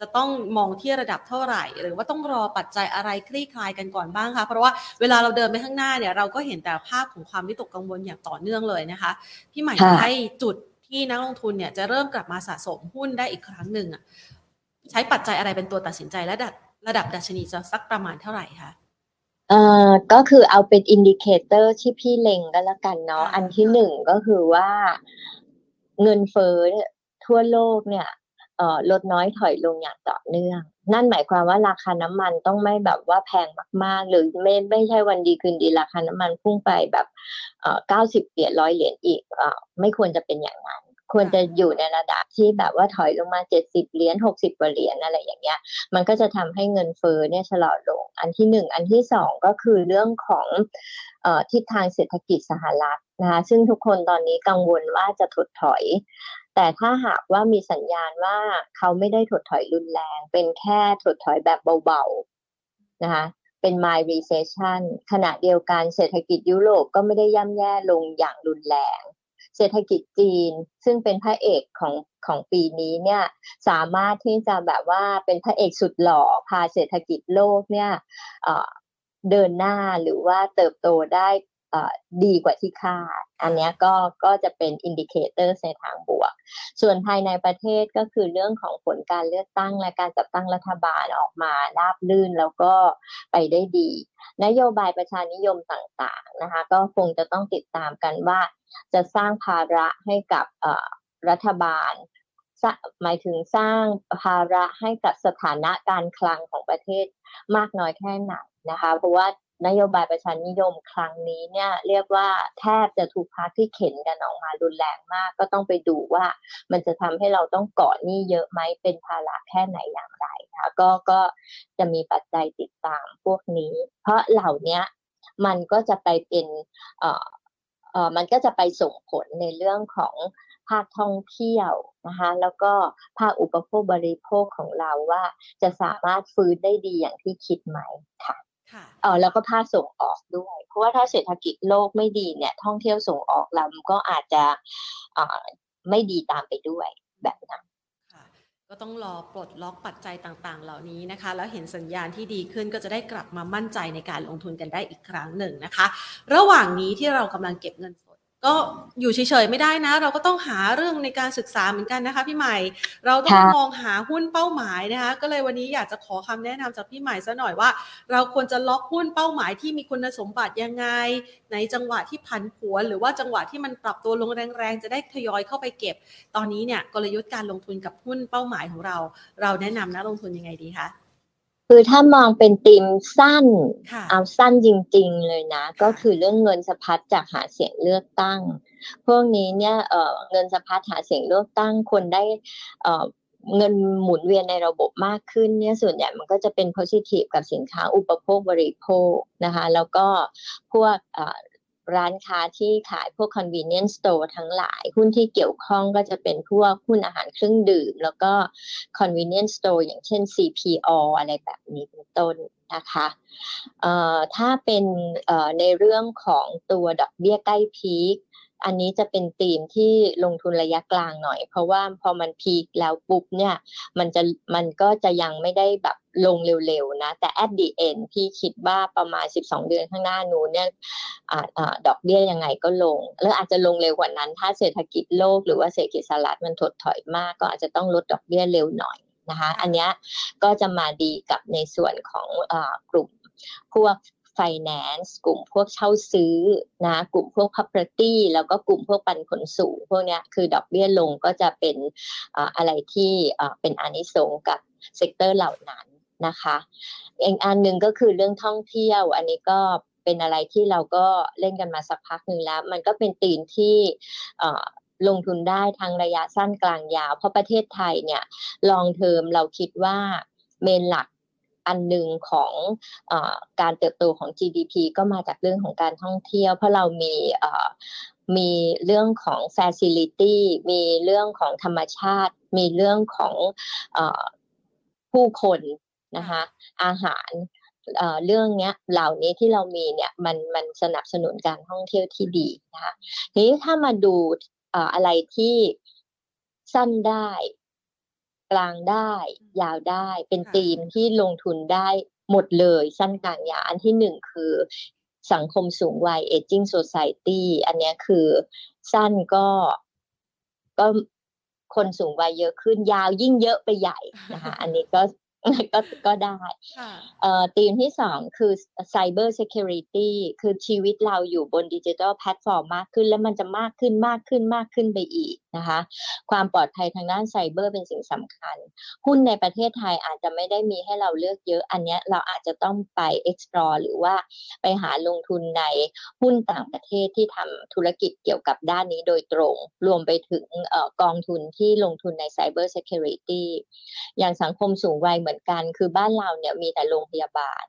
จะต้องมองที่ระดับเท่าไหร่ หรือว่าต้องรอปัจจัยอะไรคลี่คลายกันก่อนบ้างคะเพราะว่าเวลาเราเดินไปข้างหน้าเนี่ยเราก็เห็นแต่ภาพของความวิตกกังวลอย่างต่อเนื่องเลยนะคะพี่ใหม่จะให้จุดที่นักลงทุนเนี่ยจะเริ่มกลับมาสะสมหุ้นได้อีกครั้งหนึ่งอะใช้ปัจจัยอะไรเป็นตัวตัดสินใจและระดับระดับดัชนีจะสักประมาณเท่าไหร่คะเอ่อก็คือเอาเป็น indicator ที่พี่เล็งก็แล้วกันเนาะอันที่หนึ่งก็คือว่าเงินเฟ้อทั่วโลกเนี่ย ลดน้อยถอยลงอย่างต่อเนื่อง นั่นหมายความว่าราคาน้ำมันต้องไม่แบบว่าแพงมากๆ หรือไม่ไม่ใช่วันดีคืนดีราคาน้ำมันพุ่งไปแบบเก้าสิบเหรียญร้อยเหรียญอีกอไม่ควรจะเป็นอย่างนั้น ควรจะอยู่ในระดับที่แบบว่าถอยลงมาเจ็ดสิบเหรียญหกสิบกว่าเหรียญอะไรอย่างเงี้ย มันก็จะทำให้เงินเฟ้อเนี่ยชะลอลง อันที่หนึ่งอันที่สองก็คือเรื่องของทิศทางเศรษฐกิจสหรัฐนะคะซึ่งทุกคนตอนนี้กังวลว่าจะถดถอย แต่ถ้าหากว่ามีสัญญาณว่าเขาไม่ได้ถดถอยรุนแรง เป็นแค่ถดถอยแบบเบาๆนะคะเป็น mild recession ขณะเดียวกันเศรษฐกิจยุโรปก็ไม่ได้ย่ำแย่ลงอย่างรุนแรง เศรษฐกิจจีนซึ่งเป็นพระเอกของของปีนี้เนี่ยสามารถที่จะแบบว่าเป็นพระเอกสุดหล่อพาเศรษฐกิจโลกเนี่ยเดินหน้าหรือว่าเติบโตได้ ดีกว่าที่คาด อันนี้ก็ก็จะเป็น indicator ในทางบวก ส่วนภายในประเทศก็คือเรื่องของผลการเลือกตั้งและการจัดตั้งรัฐบาลออกมาราบลื่นแล้วก็ไปได้ดี นโยบายประชานิยมต่างๆนะคะก็คงจะต้องติดตามกันว่าจะสร้างภาระให้กับรัฐบาลหมายถึงสร้างภาระให้กับสถานะการคลังของประเทศมากน้อยแค่ไหนนะคะ เพราะว่า นโยบายประชานิยมครั้งนี้เนี่ยเรียกว่าแทบจะถูกพาที่เข็นกันออกมารุนแรงมาก ก็ต้องไปดูว่ามันจะทำให้เราต้องเกาะหนี้เยอะไหมเป็นภาระแค่ไหนอย่างไรคะก็ก็จะมีปัจจัยติดตามพวกนี้ เพราะเหล่านี้มันก็จะไปเป็นเอ่อเอ่อมันก็จะไปส่งผลในเรื่องของภาคท่องเที่ยวนะคะแล้วก็ภาคอุปโภคบริโภคของเราว่าจะสามารถฟื้นได้ดีอย่างที่คิดไหมค่ะ เออแล้วก็ภาคส่งออกด้วย เพราะว่าถ้าเศรษฐกิจโลกไม่ดีเนี่ย ท่องเที่ยวส่งออกเราก็อาจจะอ่าไม่ดีตามไปด้วยแบบนั้นก็ต้องรอปลดล็อกปัจจัยต่างๆ เหล่านี้นะคะ แล้วเห็นสัญญาณที่ดีขึ้นก็จะได้กลับมามั่นใจในการลงทุนกันได้อีกครั้งหนึ่งนะคะ ระหว่างนี้ที่เรากำลังเก็บเงิน ก็อยู่เฉยๆไม่ได้นะ เราก็ต้องหาเรื่องในการศึกษาเหมือนกันนะคะพี่ใหม่ เราต้องมองหาหุ้นเป้าหมายนะคะ ก็เลยวันนี้อยากจะขอคำแนะนำจากพี่ใหม่ซะหน่อยว่า เราควรจะล็อกหุ้นเป้าหมายที่มีคุณสมบัติยังไง ในจังหวะที่พันผวนหรือว่าจังหวะที่มันปรับตัวลงแรงๆ จะได้ทยอยเข้าไปเก็บ ตอนนี้เนี่ยกลยุทธ์การลงทุนกับหุ้นเป้าหมายของเรา เราแนะนำนักลงทุนยังไงดีคะ คือถ้ามองเป็นติมสั้น เอาสั้นจริง ๆ เลยนะ ก็คือเรื่องเงินสะพัดจากหาเสียงเลือกตั้ง พวกนี้เนี่ยเเงินสะพัดหาเสียงเลือกตั้งคนได้เงินหมุนเวียนในระบบมากขึ้นเนี่ยส่วนใหญ่มันก็จะเป็น positive กับสินค้าอุปโภคบริโภคนะคะ แล้วก็พวก ร้านค้าที่ขายพวก convenience store ทั้งหลาย หุ้นที่เกี่ยวข้องก็จะเป็นพวกหุ้นอาหารเครื่องดื่ม แล้วก็ convenience store อย่างเช่น CPO อะไรแบบนี้เป็นต้นนะคะถ้าเป็นในเรื่องของตัวดอกเบี้ยใกล้พีค อันนี้จะเป็นธีมที่ลงทุนระยะกลางหน่อย เพราะว่าพอมันพีคแล้วปุ๊บเนี่ย มันจะมันก็จะยังไม่ได้แบบลงเร็วๆนะ แต่ at the end พี่คิดว่าประมาณ 12 เดือนข้างหน้านู้นเนี่ยดอกเบี้ยยังไงก็ลง แล้วอาจจะลงเร็วกว่านั้น ถ้าเศรษฐกิจโลกหรือว่าเศรษฐกิจสหรัฐมันถดถอยมาก ก็อาจจะต้องลดดอกเบี้ยเร็วหน่อยนะคะ อันนี้ก็จะมาดีกับในส่วนของอกลุ่มพวก finance กลุ่มพวกเช่าซื้อนะกลุ่มพวก property แล้วก็กลุ่มพวกปันผลสูง พวกนี้คือดอกเบี้ยลงก็จะเป็นอะไรที่เป็นอานิสงส์กับ sector เหล่านั้นนะคะอีกอันหนึ่งก็คือเรื่องท่องเที่ยว อันนี้ก็เป็นอะไรที่เราก็เล่นกันมาสักพักหนึ่งแล้ว มันก็เป็นตีนที่ลงทุนได้ทั้งระยะสั้นกลางยาว เพราะประเทศไทยเนี่ยลองเทอมเราคิดว่าเมนหลัก อันหนึ่งของอการเติบโตของ GDP ก็มาจากเรื่องของการท่องเที่ยว เพราะเรามีมีเรื่องของ facility มีเรื่องของธรรมชาติ มีเรื่องของอผู้คนนะคะอาหารเรื่องเนี้ยเหล่านี้ที่เรามีเนี่ยมันมันสนับสนุนการท่องเที่ยวที่ดีนะคะทีนี้ถ้ามาดูอะไรที่สั้นได้ กลางได้ ยาวได้เป็นธีมที่ลงทุนได้หมดเลยสั้นกลางยาวอันที่หนึ่งคือสังคมสูงวัย aging society อันนี้คือสั้นก็ก็คนสูงวัยเยอะขึ้นยาวยิ่งเยอะไปใหญ่นะคะอันนี้ก็ก็ก็ได้เอ่อธีมที่สองคือ Cyber Security คือชีวิตเราอยู่บนดิจิทัลแพลตฟอร์มมากขึ้น แล้วมันจะมากขึ้นมากขึ้นมากขึ้นไปอีกนะคะ ความปลอดภัยทางด้านไซเบอร์เป็นสิ่งสำคัญ หุ้นในประเทศไทยอาจจะไม่ได้มีให้เราเลือกเยอะ อันนี้เราอาจจะต้องไป explore หรือว่าไปหาลงทุนในหุ้นต่างประเทศที่ทำธุรกิจเกี่ยวกับด้านนี้โดยตรง รวมไปถึงกองทุนที่ลงทุนใน Cyber Security อย่างสังคมสูงวัยเหมือนกัน คือบ้านเราเนี่ยมีแต่โรงพยาบาล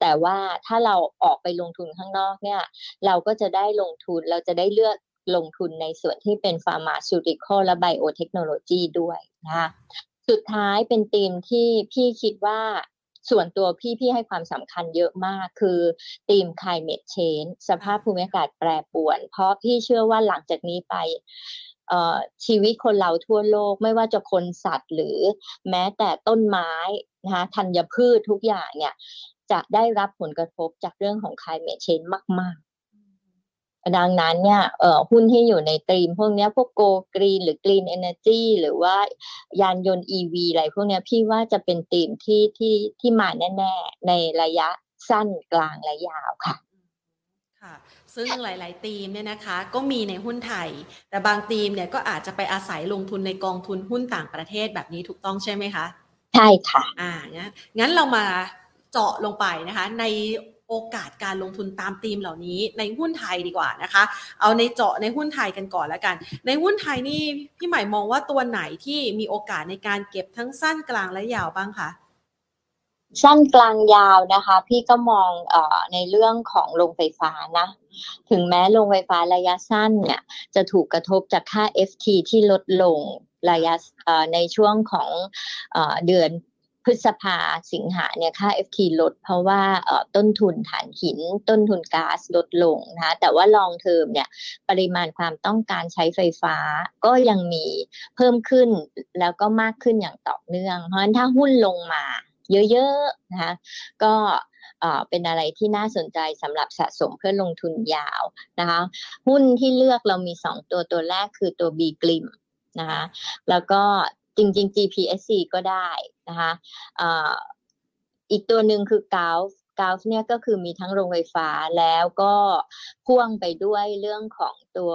แต่ว่าถ้าเราออกไปลงทุนข้างนอกเนี่ย เราก็จะได้ลงทุนเราจะได้เลือก ลงทุนในส่วนที่เป็นฟาร์มาซูติคอลและไบโอเทคโนโลยีด้วยนะคะสุดท้ายเป็นธีมที่พี่คิดว่าส่วนตัวพี่พี่ให้ความสำคัญเยอะมากคือธีม climate change สภาพภูมิอากาศแปรปรวน เพราะพี่เชื่อว่าหลังจากนี้ไปชีวิตคนเราทั่วโลกไม่ว่าจะคนสัตว์หรือแม้แต่ต้นไม้นะคะธัญพืชทุกอย่างเนี่ยจะได้รับผลกระทบจากเรื่องของ climate change มาก ดังนั้นเนี่ยหุ้นที่อยู่ในตรีมพวกนี้พวกโกกรีนหรือกรีนเอเนจีหรือว่ายานยนต์ EV อะไรพวกนี้พี่ว่าจะเป็นตีมที่ที่ที่มาแน่ ๆ ในระยะสั้นกลางและยาวค่ะค่ะ ซึ่งหลายๆธีมเนี่ยนะคะ ก็มีในหุ้นไทย แต่บางธีมเนี่ยก็อาจจะไปอาศัยลงทุนในกองทุนหุ้นต่างประเทศแบบนี้ถูกต้องใช่ไหมคะ ใช่ค่ะ อ่างั้นงั้นเรามาเจาะลงไปนะคะ ใน โอกาสการลงทุนตามธีมเหล่านี้ในหุ้นไทยดีกว่านะคะ เอาในเจาะในหุ้นไทยกันก่อนแล้วกัน ในหุ้นไทยนี่พี่ใหม่มองว่าตัวไหนที่มีโอกาสในการเก็บทั้งสั้นกลางและยาวบ้างคะสั้นกลางยาวนะคะ พี่ก็มองเออในเรื่องของโรงไฟฟ้านะ ถึงแม้โรงไฟฟ้าระยะสั้นเนี่ย จะถูกกระทบจากค่า FT ที่ลดลงระยะในช่วงของเดือน พฤษภาสิงหาเนี่ยค่า FT ลด เพราะว่าต้นทุนฐานหิน ต้นทุนก๊าซลดลงนะคะแต่ว่าลองเทอมเนี่ยปริมาณความต้องการใช้ไฟฟ้าก็ยังมีเพิ่มขึ้นแล้วก็มากขึ้นอย่างต่อเนื่อง เพราะฉะนั้นถ้าหุ้นลงมาเยอะๆนะคะก็เป็นอะไรที่น่าสนใจสำหรับสะสมเพื่อลงทุนยาวนะคะหุ้นที่เลือกเรามีสองตัวตัวแรกคือตัว B กลิมนะคะแล้วก็ จริงๆ GPSC ก็ได้นะคะอีกตัวหนึ่งคือกาฟกาฟเนี่ยก็คือมีทั้งโรงไฟฟ้าแล้วก็พ่วงไปด้วยเรื่องของตัว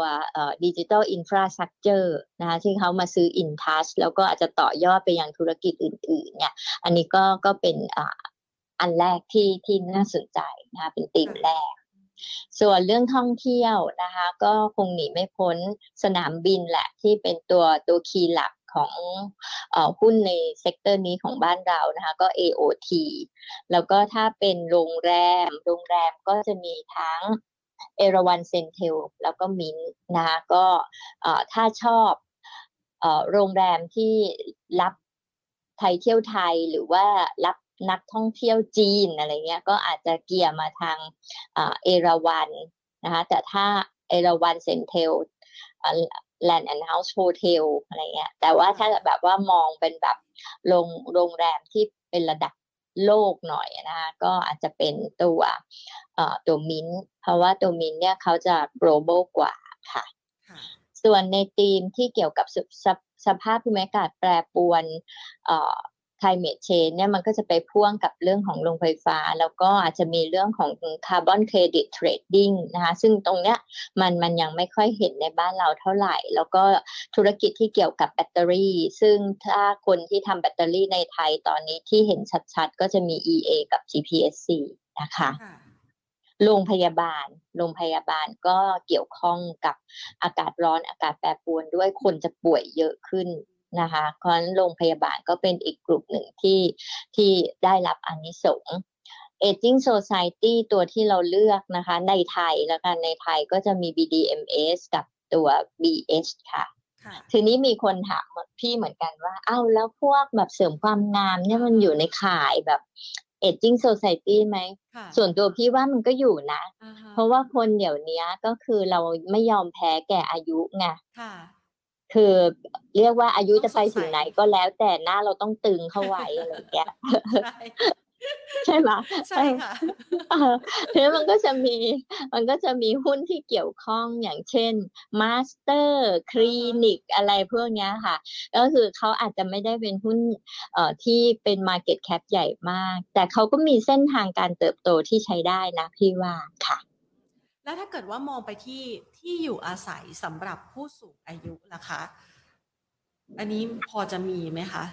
digital infrastructure นะคะที่เขามาซื้ออินทัชแล้วก็อาจจะต่อยอดไปยังธุรกิจอื่นๆเนี่ยอันนี้ก็ก็เป็นอันแรกที่ที่น่าสนใจนะคะเป็นตีมแรก ส่วนเรื่องท่องเที่ยวนะคะ ก็คงหนีไม่พ้นสนามบินแหละที่เป็นตัวตัว key หลัก ของอหุ้นใน sector นี้ของบ้านเรานะคะก็ AOT แล้วก็ถ้าเป็นโรงแรม โรงแรมก็จะมีทั้งเอราวัณ CENTEL แล้วก็มินนะคะก็ถ้าชอบโรงแรมที่รับไทยเที่ยวไทยหรือว่ารับนักท่องเที่ยวจีนอะไรเงี้ยก็อาจจะเกี่ยมาทางเอราวัณนะคะแต่ถ้าเอราวัณ CENTEL แลนด์แอนด์เฮาส์โฮเทลอะไรเงี้ย แต่ว่าถ้าแบบว่ามองเป็นแบบโรงโรงแรมที่เป็นระดับโลกหน่อยนะคะก็อาจจะเป็นตัวตัวมินเพราะว่าตัวมินเนี่ยเขาจะ global กว่าค่ะ ส่วนในทีมที่เกี่ยวกับสสภาพภูมิอากาศแปรปรวน climate change เนี่ยมันก็จะไปพ่วงกับเรื่องของโรงไฟฟ้า แล้วก็อาจจะมีเรื่องของ carbon credit trading นะคะซึ่งตรงเนี้ยมันมันยังไม่ค่อยเห็นในบ้านเราเท่าไหร่ แล้วก็ธุรกิจที่เกี่ยวกับแบตเตอรี่ ซึ่งถ้าคนที่ทำแบตเตอรี่ในไทยตอนนี้ที่เห็นชัดๆ ก็จะมี EA กับ GPSC นะคะโรงพยาบาล โรงพยาบาลก็เกี่ยวข้องกับอากาศร้อนอากาศแปรปรวนด้วยคนจะป่วยเยอะขึ้น นะคะเพราะฉะนั้นโรงพยาบาลก็เป็นอีกกลุ่มหนึ่งที่ที่ได้รับอนนิสงส์ Aging Society ตัวที่เราเลือกนะคะ ในไทยแล้วกันในไทยก็จะมี BDMS กับตัว BH ค่ะ ทีนี้มีคนถามพี่เหมือนกันว่า เอ้าแล้วพวกแบบเสริมความงามเนี่ยมันอยู่ในข่ายแบบ Aging Society ไหม ส่วนตัวพี่ว่ามันก็อยู่นะ เพราะว่าคนเดี๋ยวนี้ก็คือเราไม่ยอมแพ้แก่อายุไง คือเรียกว่าอายุจะไปถึงไหนก็แล้ว แต่หน้าเราต้องตึงเข้าไว้อะไรอย่างเงี้ยใช่ไหมใช่ค่ะทีนี้มันก็จะมีมันก็จะมีหุ้นที่เกี่ยวข้องอย่างเช่นมาสเตอร์คลินิกอะไรพวกนี้ค่ะ ก็คือเขาอาจจะไม่ได้เป็นหุ้นเอ่อที่เป็น Market Cap ใหญ่มาก แต่เขาก็มีเส้นทางการเติบโตที่ใช้ได้นะพี่ว่าค่ะ แล้วถ้าเกิดว่ามองไปที่ที่อยู่อาศัยสำหรับผู้สูงอายุล่ะคะ อันนี้พอจะมีไหมคะ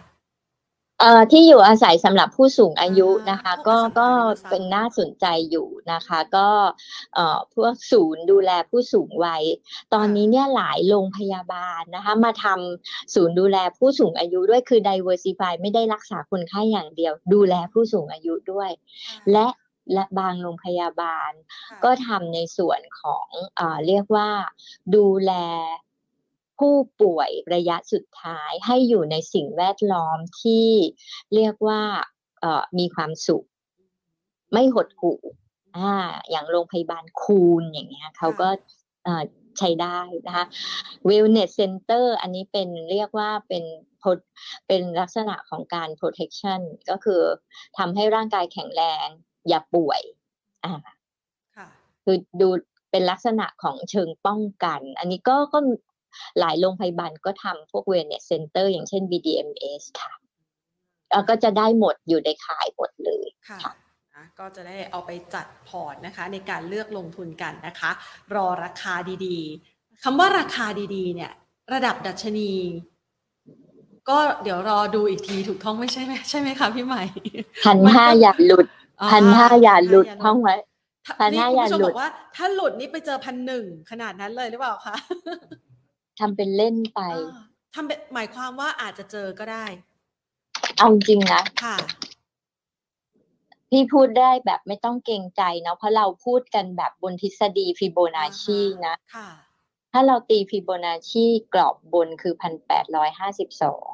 เอ่อที่อยู่อาศัยสำหรับผู้สูงอายุนะคะ ก็ก็เป็นน่าสนใจอยู่นะคะ ก็เอ่อพวกศูนย์ดูแลผู้สูงวัย ตอนนี้เนี่ยหลายโรงพยาบาลนะคะ มาทำศูนย์ดูแลผู้สูงอายุด้วยคือ diversify ไม่ได้รักษาคนไข้อย่างเดียว ดูแลผู้สูงอายุด้วย และ และบางโรงพยาบาล ก็ทำในส่วนของอเรียกว่าดูแลผู้ป่วยระยะสุดท้ายให้อยู่ในสิ่งแวดล้อมที่เรียกว่ามีความสุข ไม่หดหู่อ่าอย่างโรงพยาบาลคูนอย่างเงี้ยเขาก็ใช้ได้นะคะ wellness center อันนี้เป็นเรียกว่าเป็นเป็นลักษณะของการ protection ก็คือทำให้ร่างกายแข็งแรง อย่าป่วยอ่าคือดูเป็นลักษณะของเชิงป้องกัน อันนี้ก็ก็หลายโรงพยาบาลก็ทำพวก wellness center อย่างเช่น BDMS ค่ะแล้วก็จะได้หมดอยู่ในข่ายหมดเลยค่ะก็จะได้เอาไปจัดพอร์ตนะคะ ในการเลือกลงทุนกันนะคะ รอราคาดีๆคำว่าราคาดีๆ เนี่ย ระดับดัชนี ก็เดี๋ยวรอดูอีกทีถูกต้องไม่ใช่ไหมใช่ไหมคะพี่ใหม่พันห้าอย่าหลุด พันห้าอย่าหลุดท่องไว้พันห้าอย่าหลุดบอกว่าถ้าหลุดนี่ไปเจอพันหนึ่งขนาดนั้นเลยหรือเปล่าคะทำเป็นเล่นไปทำเป็นหมายความว่าอาจจะเจอก็ได้ เอาจริงนะค่ะพี่พูดได้แบบไม่ต้องเกรงใจเนาะเพราะเราพูดกันแบบบนทฤษฎีฟิโบนัชชีนะค่ะถ้าเราตีฟิโบนัชชีกรอบบนคือพันแปดร้อยห้าสิบสอง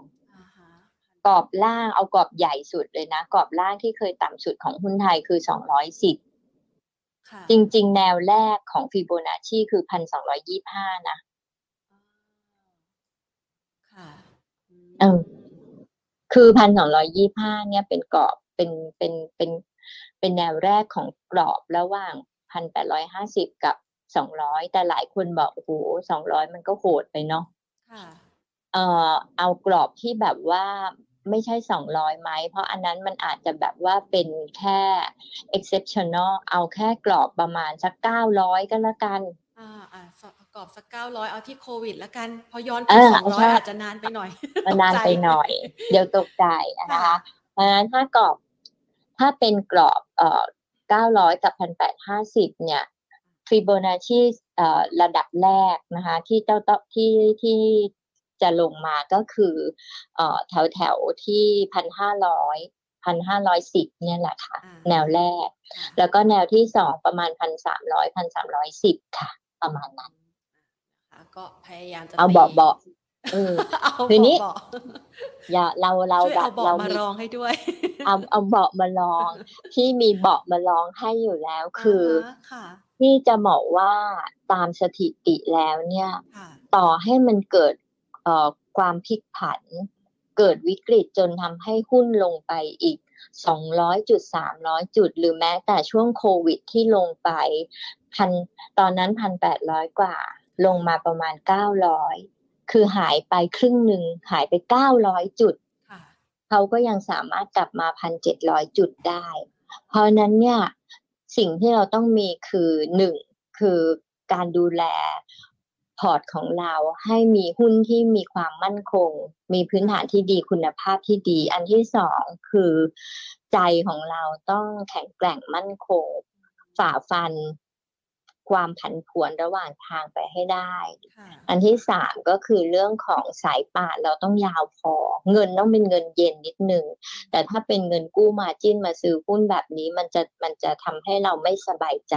กรอบล่างเอากรอบใหญ่สุดเลยนะ กรอบล่างที่เคยต่ำสุดของหุ้นไทยคือสองร้อยสิบจริง ๆ แนวแรกของฟิโบนัชชีคือพันสองร้อยี่ห้านะเออคือพันสองร้อยยี่ห้าเนี่ยเป็นกรอบเป็นเป็นเป็นเป็นแนวแรกของกรอบระหว่างพันแปดร้อยห้าสิบกับสองร้อยแต่หลายคนบอกโอ้โหสองร้อยมันก็โหดไปเนาะเออเอากรอบที่แบบว่า ไม่ใช่สองร้อยไหม เพราะอันนั้นมันอาจจะแบบว่าเป็นแค่ exceptional เอาแค่กรอบประมาณสักเก้าร้อยก็แล้วกัน อ่าอ่ากรอบสักเก้าร้อยเอาที่โควิดแล้วกัน พอย้อนไปสองร้อยอาจจะนานไปหน่อยนานไปหน่อย เดี๋ยวตกใจนะคะเพราะฉะนั้นถ้ากรอบ ถ้าเป็นกรอบเอ่อเก้าร้อยกับพันแปดห้าสิบเนี่ยฟิโบนัชชีเอ่อระดับแรกนะคะ ที่เจ้าที่ที่ จะลงมาก็คือเอ่อแถวแถวที่พันห้าร้อยพันห้าร้อยสิบเนี่ยแหละค่ะอ่าแนวแรกค่ะแล้วก็แนวที่สองประมาณพันสามร้อยพันสามร้อยสิบค่ะ ประมาณนั้นค่ะก็พยายามจะเอาตีเบาเบาๆเออเอาทีนี้เบาอย่าเราเราๆช่วยแบเอาบเบาะเรามามีรองให้ด้วย เอาเอาเบาะมาลองที่มีเบาะมาลองให้อยู่แล้วคือาฮะค่ะที่จะบอกว่าตามสถิติแล้วเนี่ยค่ะต่อให้มันเกิดเอ่อ ความพลิกผัน เกิดวิกฤตจนทำให้หุ้นลงไปอีก 200จุด300 จุด หรือแม้แต่ช่วงโควิดที่ลงไปพันตอนนั้นพันแปดร้อยกว่า ลงมาประมาณ900คือหายไปครึ่งหนึ่งหายไป900จุดค่ะเขาก็ยังสามารถกลับมาพันเจ็ดร้อยจุดได้ เพราะฉะนั้นเนี่ยสิ่งที่เราต้องมีคือหนึ่งคือการดูแล พอร์ตของเราให้มีหุ้นที่มีความมั่นคง มีพื้นฐานที่ดีคุณภาพที่ดี อันที่สองคือใจของเราต้องแข็งแกร่งมั่นคง ฝ่าฟันความผันผวนระหว่างทางไปให้ได้ค่ะอันที่สามก็คือเรื่องของสายป่านเราต้องยาวพอ เงินต้องเป็นเงินเย็นนิดนึงแต่ถ้าเป็นเงินกู้มาจิ้นมาซื้อหุ้นแบบนี้มันจะมันจะทำให้เราไม่สบายใจ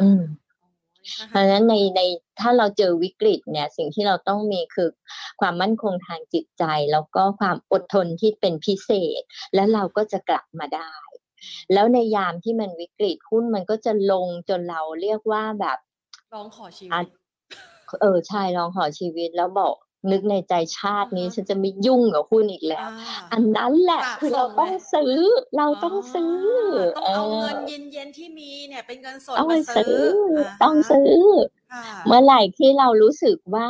อืม เพราะฉะนั้นในในถ้าเราเจอวิกฤตเนี่ยสิ่งที่เราต้องมีคือความมั่นคงทางจิตใจ แล้วก็ความอดทนที่เป็นพิเศษ แล้วเราก็จะกลับมาได้ แล้วในยามที่มันวิกฤตหุ้นมันก็จะลงจนเราเรียกว่าแบบร้องขอชีวิอะตเออใช่ลองขอชีวิตแล้วบอก นึกในใจชาตินี้อ่าฮะฉันจะไม่ยุ่งกับหุ้นอีกแล้วอ่าอันนั้นแหละสะคือสเรามต้องเลยซื้อเราต้องซื้อต้องเอาเออเงินเย็นๆที่มีเนี่ยเป็นเงินสดต้องไปมาซื้ซื้ออออ่าต้องฮะซื้อค่ะเมื่อไหร่ที่เรารู้สึกว่า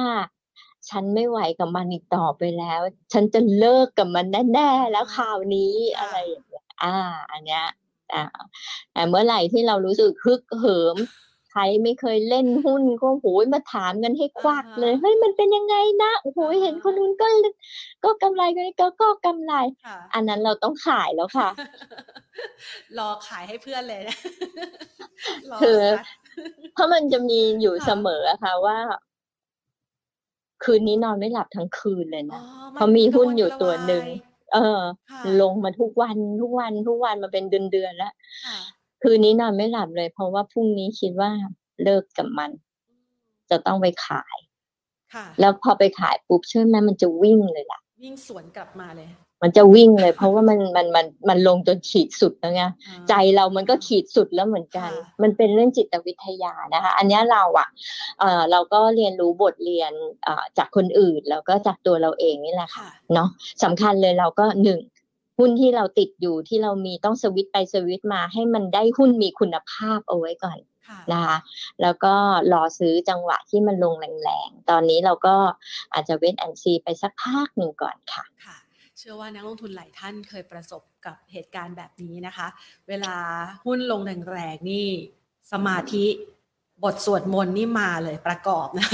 ฉันไม่ไหวกับมันอีกต่อไปแล้ว ฉันจะเลิกกับมันแน่ๆแล้วคราวนี้ค่ะอะไรอย่างเงี้ยอ่า อันเนี้ยอ่าแต่เมื่อไหร่ที่เรารู้สึกฮึกเหิม ใครไม่เคยเล่นหุ้นก็โหยมาถามกันให้ควักเลยเฮ้ยมันเป็นยังไงนะโอ้โหเห็นคนนู้นก็ก็กำไรคนนี้ก็ก็กำไรค่ะอันนั้นเราต้องขายแล้วค่ะ รอขายให้เพื่อนเลยนะรอคือซัดเพราะมันจะมีอยู่ค่ะเสมออะค่ะว่า คืนนี้นอนไม่หลับทั้งคืนเลยอ๋อนะนเพราะมีหุ้นอยู่กระตัวหนึ่งวายเออค่ะลงมาทุกวันทุกวันทุกวันมาเป็นเดือนเดือนๆแล้ว ค่ะคืนนี้นอนไม่หลับเลย เพราะว่าพรุ่งนี้คิดว่าเลิกกับมัน จะต้องไปขาย ค่ะ แล้วพอไปขายปุ๊บเชื่อไหมมันจะวิ่งเลยล่ะ วิ่งสวนกลับมาเลย มันจะวิ่งเลย เพราะว่ามันมันมันมันลงจนขีดสุดแล้วไงอ่าใจเรามันก็ขีดสุดแล้วเหมือนกันค่ะมันเป็นเรื่องจิตวิทยานะคะ อันเนี้ยเราอะเอ่อเราก็เรียนรู้บทเรียนเอ่อจากคนอื่นแล้วก็จากตัวเราเองนี่แหละค่ะค่ะเนาะสำคัญเลยเราก็หนึ่ง หุ้นที่เราติดอยู่ที่เรามีต้องสวิตช์ไปสวิตช์มาให้มันได้หุ้นมีคุณภาพเอาไว้ก่อนค่ะนะคะแล้วก็รอซื้อจังหวะที่มันลงแรงๆ ตอนนี้เราก็อาจจะเว้นแอนซีไปสักพักหนึ่งก่อนค่ะค่ะ เชื่อว่านักลงทุนหลายท่านเคยประสบกับเหตุการณ์แบบนี้นะคะ เวลาหุ้นลงแรงๆนี่สมาธิ บทสวดมนต์นี่มาเลยประกอบนะ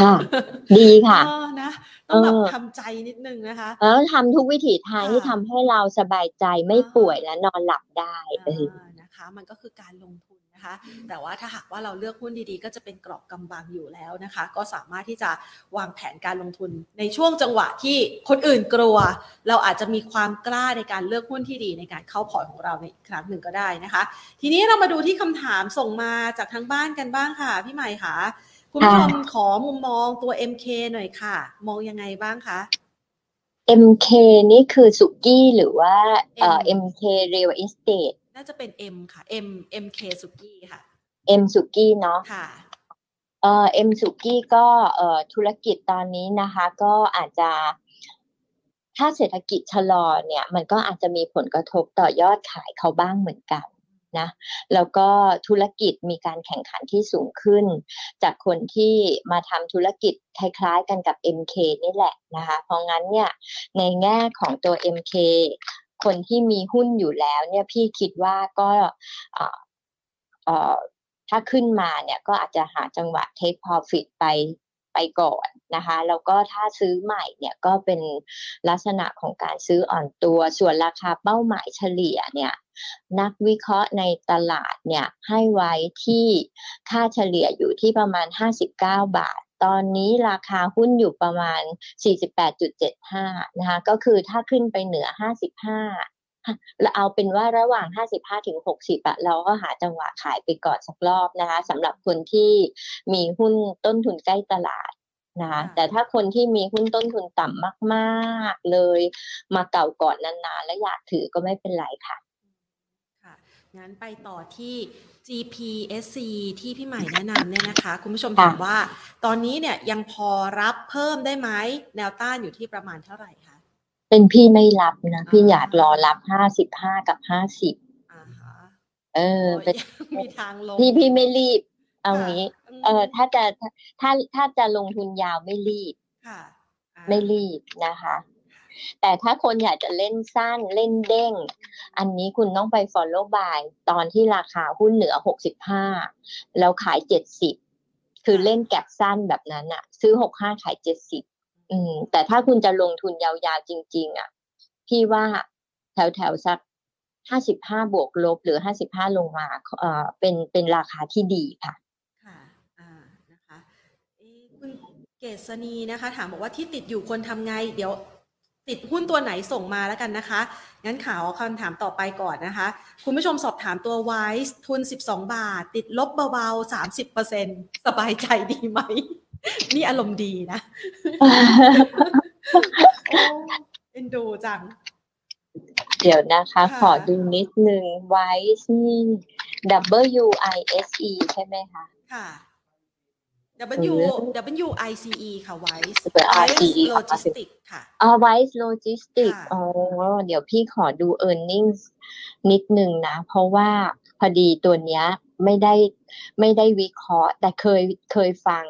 ค่ะดีค่ะเออนะต้องแบบเออทำใจนิดนึงนะคะแล้วทำทุกวิถีทางค่ะที่ทำให้เราสบายใจไม่อ่าป่วยและนอนหลับได้เอออ่านะคะ มันก็คือการลงทุน นะคะ แต่ว่าถ้าหากว่าเราเลือกหุ้นดีๆ ก็จะเป็นเกราะกำบังอยู่แล้วนะคะ ก็สามารถที่จะวางแผนการลงทุนในช่วงจังหวะที่คนอื่นกลัว เราอาจจะมีความกล้าในการเลือกหุ้นที่ดีในการเข้าพอร์ตของเราในอีกครั้งหนึ่งก็ได้นะคะ ทีนี้เรามาดูที่คำถามส่งมาจากทางบ้านกันบ้างค่ะพี่ใหม่ค่ะคุณผู้ชมขอมุมมองตัว MK หน่อยค่ะ มองยังไงบ้างคะ MK นี่คือสุกี้หรือว่าเอ่อ M MK Real Estate น่าจะเป็น M ค่ะ M MK สุกี้ค่ะ M สุกี้เนาะค่ะเอ่อ M สุกี้ก็เอ่อธุรกิจตอนนี้นะคะ ก็อาจจะถ้าเศรษฐกิจชะลอเนี่ย มันก็อาจจะมีผลกระทบต่อยอดขายเขาบ้างเหมือนกันนะแล้วก็ธุรกิจมีการแข่งขันที่สูงขึ้น จากคนที่มาทำธุรกิจคล้ายๆกันกับ MK นี่แหละนะคะ เพราะงั้นเนี่ยในแง่ของตัว MK คนที่มีหุ้นอยู่แล้ว เนี่ยพี่คิดว่าก็ถ้าขึ้นมาเนี่ยก็อาจจะหาจังหวะ take profit ไปไปก่อนนะคะแล้วก็ถ้าซื้อใหม่เนี่ยก็เป็นลักษณะของการซื้ออ่อนตัว ส่วนราคาเป้าหมายเฉลี่ยเนี่ยนักวิเคราะห์ในตลาดเนี่ยให้ไว้ที่ค่าเฉลี่ยอยู่ที่ประมาณ 59 บาท ตอนนี้ราคาหุ้นอยู่ประมาณ 48.75 นะคะ ก็คือถ้าขึ้นไปเหนือ 55เราเอาเป็นว่าระหว่าง 55ถึง60อะเราก็หาจังหวะขายไปก่อนสักรอบนะคะสำหรับคนที่มีหุ้นต้นทุนใกล้ตลาดนะคะแต่ถ้าคนที่มีหุ้นต้นทุนต่ำมาก ๆ เลยมาเก่าก่อนนานๆ และอยากถือก็ไม่เป็นไรค่ะค่ะ งั้นไปต่อที่ GPSC ที่พี่ใหม่แนะนำเนี่ยนะคะ คุณผู้ชมถามว่า ตอนนี้เนี่ยยังพอรับเพิ่มได้ไหมแนวต้านอยู่ที่ประมาณเท่าไหร่คะ เป็นพี่ไม่รับนะ พี่อยากรอรับห้าสิบห้ากับห้าสิบเออเป็นมีทางลงพี่พี่ไม่รีบ เอางี้ เออถ้าจะถ้าถ้าจะลงทุนยาวไม่รีบไม่รีบนะคะ แต่ถ้าคนอยากจะเล่นสั้นเล่นเด้ง อันนี้คุณต้องไป follow by ตอนที่ราคาหุ้นเหนือหกสิบห้าแล้วขายเจ็ดสิบคือเล่นแก็บสั้นแบบนั้นอะซื้อหกห้าขายเจ็ดสิบอืม แต่ถ้าคุณจะลงทุนยาวๆจริง ๆอะพี่ว่าแถวๆสักห้าสิบห้าบวกลบหรือห้าสิบห้าลงมาเอ่อเป็นเป็นราคาที่ดีค่ะ ค่ะ อ่า นะคะคุณเกษณีนะคะ ถามบอกว่าที่ติดอยู่ควรทำไง เดี๋ยว ติดหุ้นตัวไหนส่งมาแล้วกันนะคะ งั้นข่าวคำถามต่อไปก่อนนะคะ คุณผู้ชมสอบถามตัวไวซ์ทุน 12 บาท ติดลบเบาๆ 30%สบายใจดีไหม นี่อารมณ์ดีนะเอ็นดูจัง เดี๋ยวนะคะ ขอดูนิดนึงไว้นี่ W I S E ใช่ไหมคะ ค่ะ W W I C E ค่ะ Wise Wise Logistics ค่ะอ๋อ Wise Logistics อ๋อเดี๋ยวพี่ขอดู earnings นิดนึงนะ เพราะว่าพอดีตัวเนี้ยไม่ได้ไม่ได้วิเคราะห์ แต่เคยเคยฟัง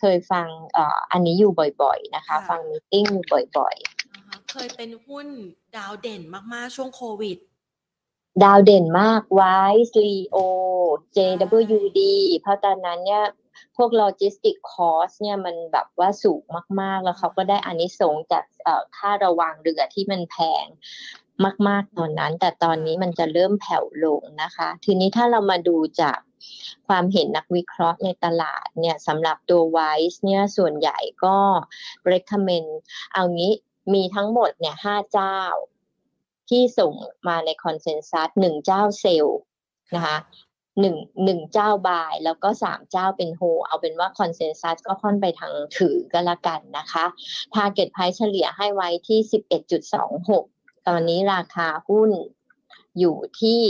เคยฟังอ่อันนี้อยู่บ่อยๆนะคะ ฟัง meeting อยู่บ่อยๆ เคยเป็นหุ้นดาวเด่นมากๆ ช่วงโควิด ดาวเด่นมากไวซ์ลีโอ JWD เพราะตอนนั้นเนี่ย พวก logistic cost เนี่ยมันแบบว่าสูงมากๆ แล้วเขาก็ได้อานิสงส์จากค่าระวางเรือที่มันแพงมากๆตอนนั้น แต่ตอนนี้มันจะเริ่มแผ่วลงนะคะ ทีนี้ถ้าเรามาดูจากความเห็นนักวิเคราะห์ในตลาดเนี่ยสำหรับตัว WICE เนี่ยส่วนใหญ่ก็ recommend เอางี้มีทั้งหมดเนี่ยห้าเจ้าที่ส่งมาใน consensus หนึ่งเจ้า sell นะคะ หนึ่งหนึ่งเจ้า buy แล้วก็สามเจ้าเป็น hold เอาเป็นว่า consensus ก็ค่อนไปทางถือก็แล้วกันนะคะ target price เฉลี่ยให้ไว้ที่สิบเอ็ดจุดสองหกตอนนี้ราคาหุ้นอยู่ที่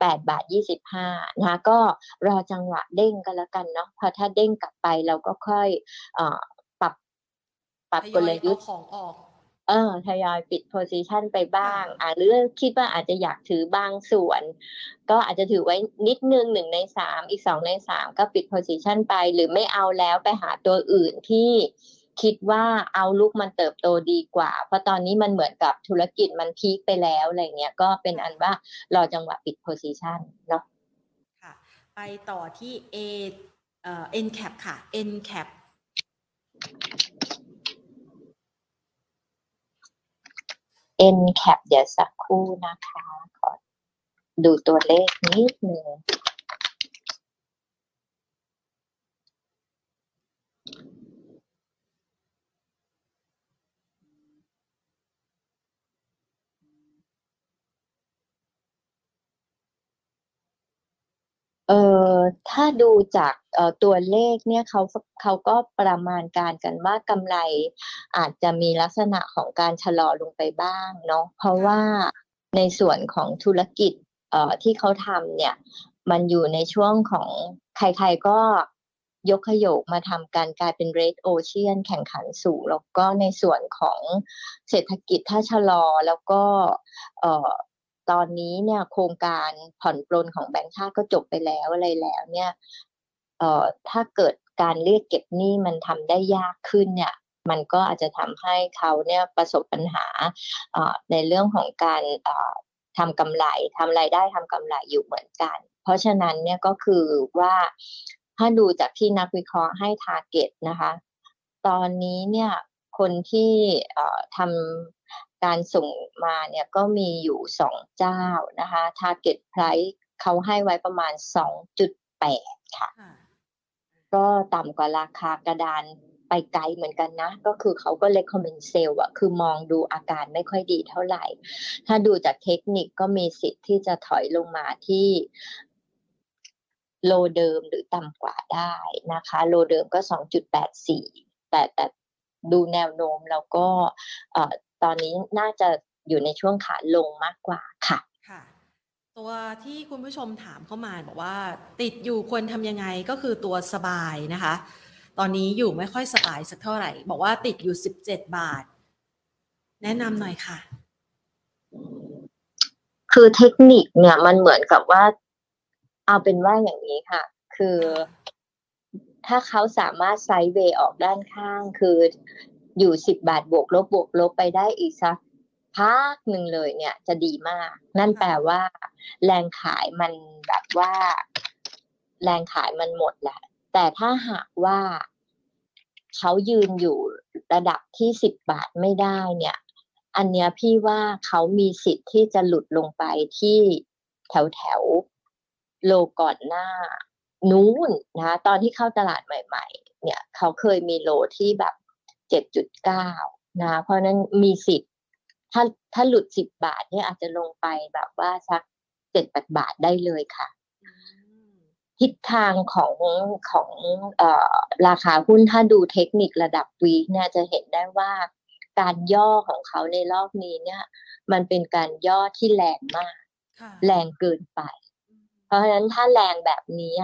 แปดบาทยี่สิบห้านะก็รอจังหวะเด้งกันแล้วกันเนาะพอถ้าเด้งกลับไปเราก็ค่อยอปรับปรับกลยุทธ์ของออก เออทยอยปิดโพซิชันไปบ้างอ่าหรือคิดว่าอาจจะอยากถือบางส่วน ก็อาจจะถือไว้นิดนึงหนึ่งในสามอีกสองในสามก็ปิดโพซิชันไป หรือไม่เอาแล้วไปหาตัวอื่นที่คิดว่าเอาลูกมันเติบโตดีกว่า เพราะตอนนี้มันเหมือนกับธุรกิจมันพีคไปแล้วอะไรเงี้ยก็เป็นอันว่ารอจังหวะปิดโพซิชันเนาะค่ะ ไปต่อที่ A เอ่อ N cap ค่ะ N cap N cap เดี๋ยวสักครู่นะคะ ขอดูตัวเลขนิดหนึ่ง เอ่อถ้าดูจากตัวเลขเนี่ยเขาเขาก็ประมาณการกันว่ากำไรอาจจะมีลักษณะของการชะลอลงไปบ้างเนาะเพราะว่าในส่วนของธุรกิจเอ่อที่เขาทำเนี่ย มันอยู่ในช่วงของใครๆก็ยกขยกมาทำการกลายเป็นเรดโอเชียนแข่งขันสูง แล้วก็ในส่วนของเศรษฐกิจถ้าชะลอแล้วก็เอ่อ ตอนนี้เนี่ยโครงการผ่อนปลนของแบงค์ชาติก็จบไปแล้วอะไรแล้วเนี่ยเอ่อถ้าเกิดการเรียกเก็บหนี้มันทำได้ยากขึ้นเนี่ย มันก็อาจจะทำให้เขาเนี่ยประสบปัญหาในเรื่องของการทำกำไรทำรายได้ทำกำไรอยู่เหมือนกัน เพราะฉะนั้นเนี่ยก็คือว่าถ้าดูจากที่นักวิเคราะห์ให้ทาร์เก็ตนะคะ ตอนนี้เนี่ยคนที่ทำ การส่งมาเนี่ยก็มีอยู่สองเจ้านะคะ target price เขาให้ไว้ประมาณสองจุดแปดค่ะ ก็ต่ำกว่าราคากระดานไปไกลเหมือนกันนะ ก็คือเขาก็ recommend sell อะคือมองดูอาการไม่ค่อยดีเท่าไหร่ ถ้าดูจากเทคนิคก็มีสิทธิ์ที่จะถอยลงมาที่โลเดิมหรือต่ำกว่าได้นะคะ โลเดิมก็ 2.84 แต่แต่ดูแนวโน้มแล้วก็ ตอนนี้น่าจะอยู่ในช่วงขาลงมากกว่าค่ะค่ะ ตัวที่คุณผู้ชมถามเข้ามาบอกว่า ติดอยู่ควรทำยังไงก็คือตัวสบายนะคะ ตอนนี้อยู่ไม่ค่อยสบายสักเท่าไหร่ บอกว่าติดอยู่สิบเจ็ดบาท แนะนำหน่อยค่ะ คือเทคนิคเนี่ยมันเหมือนกับว่า เอาเป็นว่าอย่างนี้ค่ะ คือถ้าเขาสามารถไซด์เวย์ออกด้านข้าง คือ อยู่สิบบาทบวกลบบวกลบไปได้อีกสักพักหนึ่งเลยเนี่ยจะดีมาก นั่นแปลว่า แรงขายมันแบบว่า แรงขายมันหมดแหละ แต่ถ้าหากว่าเขายืนอยู่ระดับที่สิบบาทไม่ได้เนี่ย อันเนี้ยพี่ว่าเขามีสิทธิ์ที่จะหลุดลงไปที่แถวแถวโลก่อนหน้า นู้นนะ ตอนที่เข้าตลาดใหม่ ๆ เนี่ย เขาเคยมีโลที่แบบ เจ็ดจุดเก้านะเพราะนั้นมีสิทธิ์ถ้าถ้าหลุดสิบบาทเนี่ยอาจจะลงไปแบบว่าสักเจ็ดแปดบาทได้เลยค่ะทิศทางของของเอ่อราคาหุ้นถ้าดูเทคนิคระดับวีเนี่ยจะเห็นได้ว่าการย่อของเขาในรอบนี้เนี่ย มันเป็นการย่อที่แรงมาก แรงเกินไป เพราะฉะนั้นถ้าแรงแบบนี้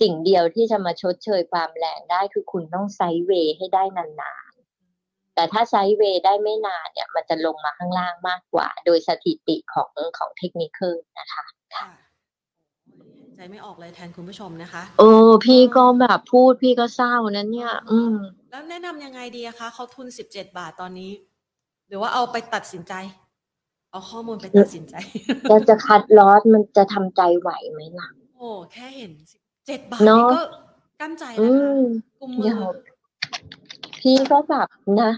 สิ่งเดียวที่จะมาชดเชยความแรงได้คือคุณต้องไซด์เวย์ให้ได้นานๆ แต่ถ้าไซด์เวย์ได้ไม่นานเนี่ย มันจะลงมาข้างล่างมากกว่า โดยสถิติของของเทคนิคนะคะค่ะใจไม่ออกเลยแทนคุณผู้ชมนะคะเออพี่ก็แบบพูดพี่ก็เศร้านั้นเนี่ย อืม แล้วแนะนำยังไงดีคะเขาทุนสิบเจ็ดบาทตอนนี้ หรือว่าเอาไปตัดสินใจ เอาข้อมูลไปตัดสินใจจะจะคัดลอสมันจะทำใจไหวไหมล่ะโอ้แค่เห็น เจ็ดบาทนี่ก็กั้นใจแล้วกุมมือพี่ก็แบบนะ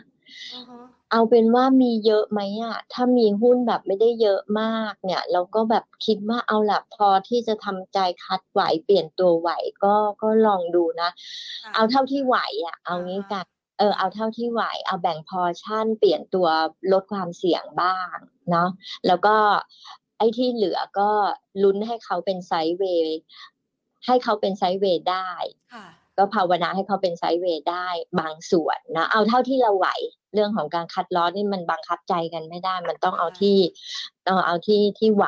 เอาเป็นว่ามีเยอะไหมอะถ้ามีหุ้นแบบไม่ได้เยอะมากเนี่ย เราก็แบบคิดว่า เอาละพอที่จะทำใจคัดไหว เปลี่ยนตัวไหว ก็ ก็ลองดูนะเอาเท่าที่ไหวอะเอางี้กันเออ เอาเท่าที่ไหว เอาแบ่งพอชั่นเปลี่ยนตัวลดความเสี่ยงบ้างเนาะ แล้วก็ไอ้ที่เหลือก็ลุ้นให้เขาเป็นไซด์เวย์ ให้เขาเป็นไซด์เวย์ได้ก็ภาวนาให้เขาเป็นไซด์เวย์ได้บางส่วนนะเอาเท่าที่เราไหวเรื่องของการคัดล้อนี่มันบังคับใจกันไม่ได้ มันต้องเอาที่เอาเอาที่ที่ไหว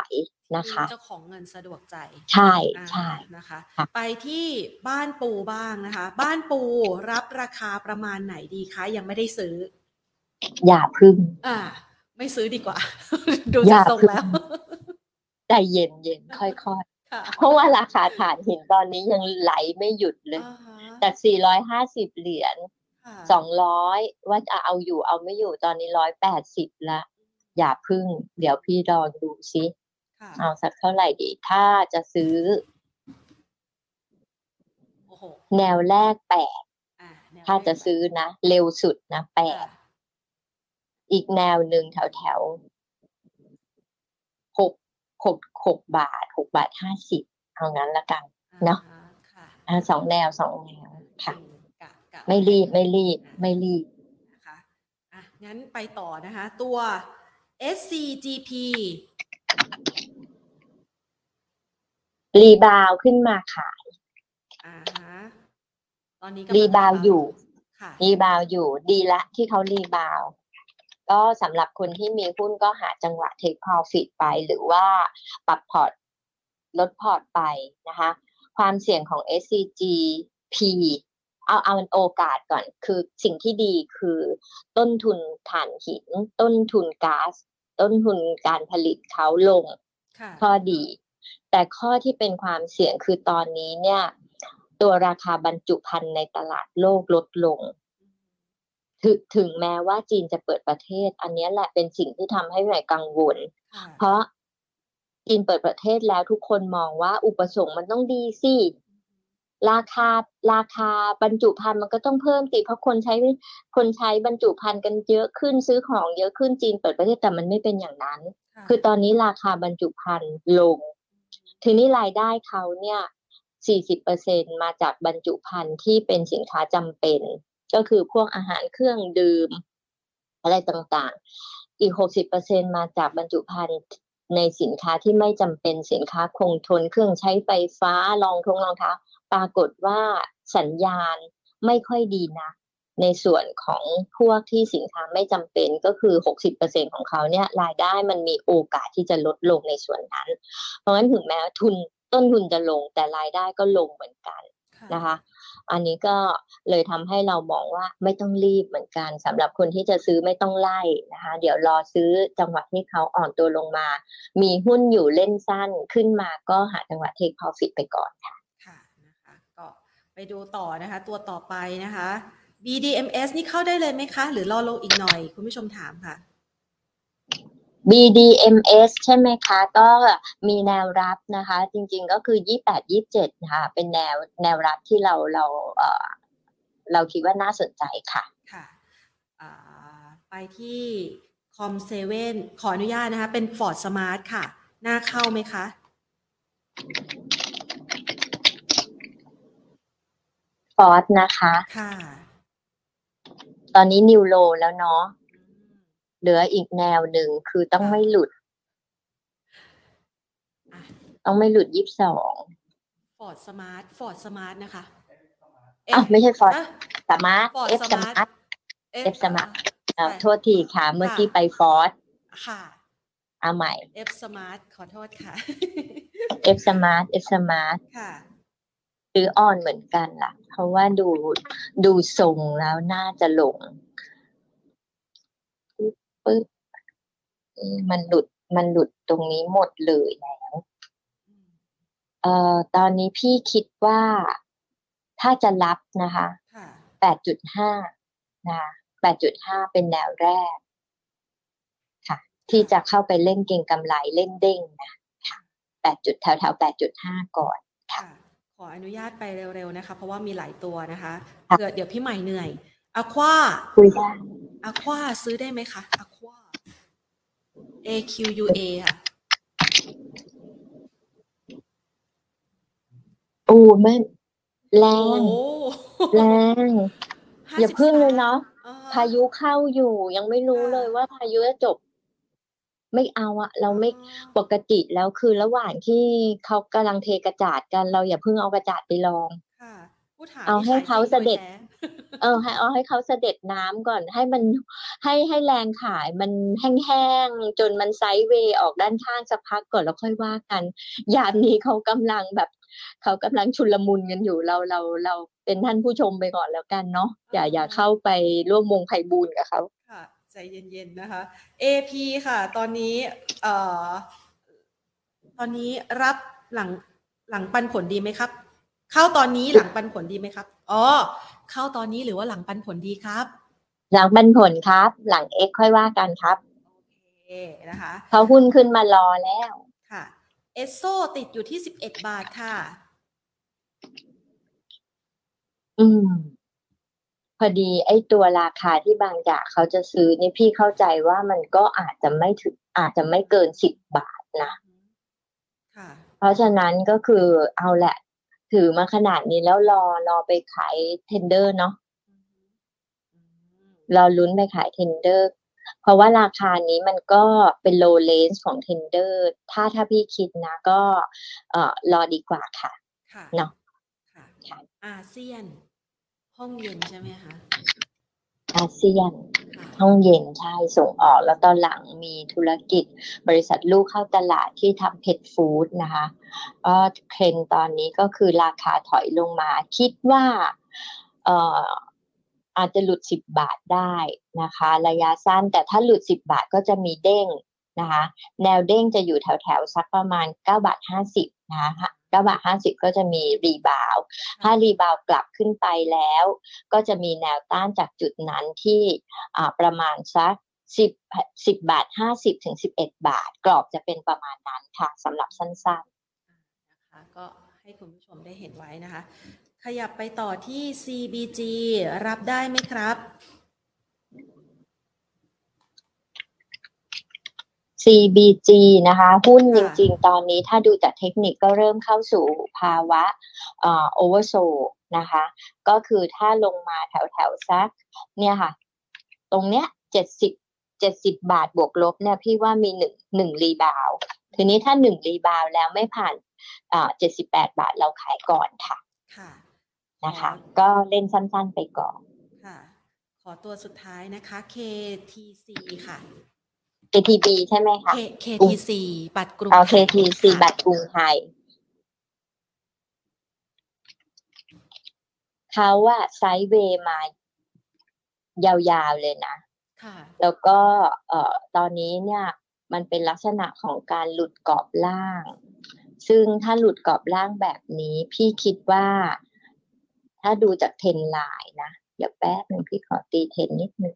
นะคะเจ้าของเงินสะดวกใจใช่ใช่นะคะ ไปที่บ้านปูบ้างนะคะ บ้านปูรับราคาประมาณไหนดีคะยังไม่ได้ซื้อ อย่าพึ่ง อ่า ไม่ซื้อดีกว่า ดูจากทรงแล้วใจเย็นเย็นค่อย เพราะว่าราคาถ่านหินตอนนี้ยังไหลไม่หยุดเลยจาก 450 เหรียญ 200 ว่าจะเอาอยู่เอาไม่อยู่ตอนนี้ 180 ละ อย่าพึ่ง เดี๋ยวพี่รอดูซิ เอาสักเท่าไหร่ดี ถ้าจะซื้อ แนวแรกแปด ถ้าจะซื้อนะ เร็วสุดนะแปด อีกแนวหนึ่งแถวแถวหก หกหกบาทหกบาทห้าสิบเอางั้นละกันเนาะสองแนวสองแนวค่ะ ไม่รีบไม่รีบไม่รีบนะคะอะงั้นไปต่อนะคะ ตัว SCGP rebound ขึ้นมาขายอ่าฮะตอนนี้ rebound อยู่ rebound อยู่ ดีละที่เขา rebound ก็สำหรับคนที่มีหุ้นก็หาจังหวะ take profit ไป หรือว่าปรับพอร์ตลดพอร์ตไปนะคะ ความเสี่ยงของ SCGP เอาเอาโอกาสก่อนคือสิ่งที่ดีคือต้นทุนถ่านหิน ต้นทุนก๊าซต้นทุนการผลิตเขาลงข้อดี แต่ข้อที่เป็นความเสี่ยงคือตอนนี้เนี่ย ตัวราคาบรรจุภัณฑ์ในตลาดโลกลดลง ถึงถึงแม้ว่าจีนจะเปิดประเทศ อันนี้แหละเป็นสิ่งที่ทำให้หน่อยกังวล เพราะจีนเปิดประเทศแล้วทุกคนมองว่าอุปสงค์มันต้องดีสิราคาราคาบรรจุภัณฑ์มันก็ต้องเพิ่มสิเพราะคนใช้คนใช้บรรจุภัณฑ์กันเยอะขึ้นซื้อของเยอะขึ้นจีนเปิดประเทศแต่มันไม่เป็นอย่างนั้น คือตอนนี้ราคาบรรจุภัณฑ์ลง ทีนี้รายได้เขาเนี่ย 40%มาจากบรรจุภัณฑ์ที่เป็นสินค้าจำเป็น ก็คือพวกอาหารเครื่องดื่ม อะไรต่างๆ อีก 60%มาจากบรรจุภัณฑ์ในสินค้าที่ไม่จำเป็นสินค้าคงทนเครื่องใช้ไฟฟ้ารองทงรองเท้าปรากฏว่าสัญญาณไม่ค่อยดีนะในส่วนของพวกที่สินค้าไม่จำเป็นก็คือ 60%ของเขาเนี่ยรายได้มันมีโอกาสที่จะลดลงในส่วนนั้น เพราะฉะนั้นถึงแม้ทุนต้นทุนจะลงแต่รายได้ก็ลงเหมือนกันนะคะ อันนี้ก็เลยทำให้เรามองว่าไม่ต้องรีบเหมือนกันสำหรับคนที่จะซื้อไม่ต้องไล่นะคะ เดี๋ยวรอซื้อจังหวะที่เขาอ่อนตัวลงมา มีหุ้นอยู่เล่นสั้นขึ้นมาก็หาจังหวะเทค profit ไปก่อนค่ะค่ะนะคะก็ไปดูต่อนะคะ ตัวต่อไปนะคะ BDMs นี่เข้าได้เลยไหมคะ หรือรอลงอีกหน่อย คุณผู้ชมถามค่ะ BDMs ใช่ไหมคะ ก็มีแนวรับนะคะ จริงๆก็คือ 28 27นะคะเป็นแนวแนวรับที่เราเราเอ่อเราคิดว่าน่าสนใจค่ะ ค่ะอ่าไปที่คอมเซเว่นขออนุญาตนะคะ เป็น Ford Smart ค่ะ หน้าเข้าไหมคะฟอสนะคะ ค่ะ ตอนนี้นิวโลแล้วเนาะอืม เหลืออีกแนวหนึ่งคือต้องไม่หลุดอะต้องไม่หลุดยี่สิบสอง Ford Smart Ford Smart นะคะอ้าวไม่ใช่ฟอสอะสมาร์ท Ford เอฟสมา Smart ร์ท F Smart อะโทษทีค่ะ เมื่อกี้ไปฟอสค่ะเอาใหม่ F Smart ขอโทษค่ะ F Smart F Smart ค่ะซื้อออนเหมือนกันล่ะ เพราะว่าดูดูทรงแล้วน่าจะลง ปึ๊บปึ๊บเออมันหลุดมันหลุดตรงนี้หมดเลยแล้วเอ่อตอนนี้พี่คิดว่าถ้าจะรับนะคะค่ะแปดจุดห้านะคะแปดจุดห้าเป็นแนวแรก ค่ะ ที่จะเข้าไปเล่นเก่งกำไรเล่นเด้งนะค่ะแปดจุดแถวแถวแปดจุดห้าก่อนค่ะขออนุญาตไปเร็วๆนะคะ เพราะว่ามีหลายตัวนะคะค่ะเผื่อเดี๋ยวพี่ใหม่เหนื่อย อควาคุยได้อควาซื้อได้ไหมคะอควา AQUA ค่ะโอ้แม่นแรโอ้งโหแรงอย่าพึ่งเลย53เนาะอ่พายุเข้าอยู่ ยังไม่รู้ค่ะเลยว่าพายุจะจบ ไม่เอาอะเราไม่อ๋อปกติแล้วคือระหว่างที่เขากำลังเทกระจาดกัน เราอย่าเพิ่งเอากระจาดไปลองค่ะ ผู้ถามเอานี่ให้สยเขาซิ่งเสด็จโยแท้เออ ให้เอาให้เขาเสด็จน้ำก่อน ให้มันให้ให้แรงขายมันแห้งๆจนมันไซด์เวย์ออกด้านข้างสักพักก่อนแล้วค่อยว่ากัน ยามนี้เขากำลังแบบเขากำลังชุลมุนกันอยู่เราเราเราเป็นท่านผู้ชมไปก่อนแล้วกันเนาะอย่าอย่าเข้าไปร่วมวงไพบูลย์กับเขาค่ะ ใจเย็นๆนะคะ AP ค่ะ ตอนนี้เอ่อตอนนี้รับหลังหลังปันผลดีไหมครับ เข้าตอนนี้หลังปันผลดีไหมครับ อ๋อ เข้าตอนนี้หรือว่าหลังปันผลดีครับ หลังปันผลครับ หลังเอ็กค่อยว่ากันครับ โอเคนะคะเขาหุ้นขึ้นมารอแล้วค่ะ เอสโซติดอยู่ที่11บาทค่ะ อืม พอดีไอ้ตัวราคาที่บางจากเขาจะซื้อนี่พี่เข้าใจว่ามันก็อาจจะไม่ถึงอาจจะไม่เกินสิบบาทนะ ค่ะ เพราะฉะนั้นก็คือเอาแหละ ถือมาขนาดนี้แล้วรอรอไปขาย tender เนาะอืมรอลุ้นไปขาย tender เพราะว่าราคานี้มันก็เป็น low range ของ tender ถ้าถ้าพี่คิดนะก็เอ่อรอดีกว่าค่ะค่ะเนาะค่ะค่ะอาเซียน ห้องเย็นใช่ไหมคะ อาเซียนค่ะห้องเย็นใช่ส่งออก แล้วตอนหลังมีธุรกิจบริษัทลูกเข้าตลาดที่ทำเพ t ฟู้ดนะคะก็เทรนด์ตอนนี้ก็คือราคาถอยลงมา คิดว่าเอ่ออาจจะหลุด 10 บาทได้นะคะ ระยะสั้นแต่ถ้าหลุด 10 บาทก็จะมีเด้งนะคะ แนวเด้งจะอยู่แถวๆสักประมาณ 9 บาท 50นะคะ 9บาท50ก็จะมี rebound ถ้า rebound กลับขึ้นไปแล้ว ก็จะมีแนวต้านจากจุดนั้นที่อ่าประมาณสักสิบสิบบาทห้าสิบถึงสิบเอ็ดบาท กรอบจะเป็นประมาณนั้นค่ะสำหรับสั้นนะคะก็ให้คุณผู้ชมได้เห็นไว้นะคะ ขยับไปต่อที่ CBG รับได้ไหมครับ CBG นะคะ หุ้นจริง ๆ ตอนนี้ถ้าดูจากเทคนิคก็เริ่มเข้าสู่ภาวะเอ่อโอเวอร์โซนะคะ ก็คือถ้าลงมาแถวๆซัก เนี่ยค่ะ ตรงเนี้ยเจ็ดสิบเจ็ดสิบบาทบวกลบเนี่ยพี่ว่ามีหนึ่งหนึ่งรีบาวทีนี้ถ้าหนึ่งรีบาวแล้วไม่ผ่านอ่าเจ็ดสิบแปดบาทเราขายก่อนค่ะ ค่ะนะคะ ก็เล่นสั้น ๆ ไปก่อน ค่ะ ขอตัวสุดท้ายนะคะ KTC ค่ะ KTB ใช่ไหมคะ K KTC บัตรกรุงเอาไทย KTC ค่ะบัตรกรุงไทยเขาว่าไซด์เวย์มายาวๆเลยนะค่ะแล้วก็เอ่อตอนนี้เนี่ยมันเป็นลักษณะของการหลุดกรอบล่าง ซึ่งถ้าหลุดกรอบล่างแบบนี้ พี่คิดว่าถ้าดูจากเทรนไลน์นะ เดี๋ยวแป๊บหนึ่งพี่ขอตีเทรนนิดนึง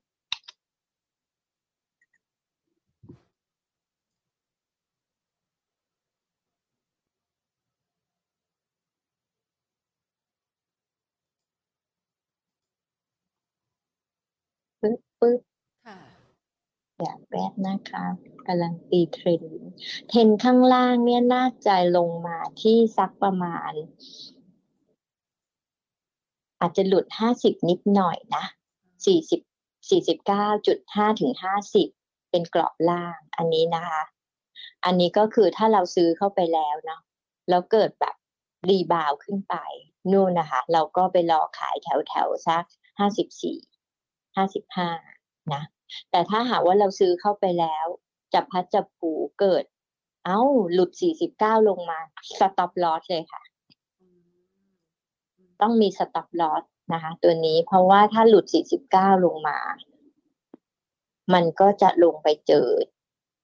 ปึ๊บปึ๊บค่ะอย่างแรกนะคะกำลังตี trend trend ข้างล่างเนี่ยน่าจะลงมาที่สักประมาณ อาจจะหลุดห้าสิบนิดหน่อยนะสี่สิบสี่สิบเก้าจุดห้าถึงห้าสิบเป็นกรอบล่างอันนี้นะคะ อันนี้ก็คือถ้าเราซื้อเข้าไปแล้วเนาะแล้วเกิดแบบ rebound ขึ้นไป นู่นนะคะ เราก็ไปรอขายแถวแถวๆสักห้าสิบสี่ ห้าสิบห้านะแต่ถ้าหากว่าเราซื้อเข้าไปแล้วจับพัดจับผูเกิด เอ้า หลุด 49 ลงมา stop loss เลยค่ะอืมอืมต้องมี stop loss นะคะ ตัวนี้เพราะว่าถ้าหลุด 49 ลงมา มันก็จะลงไปเจอ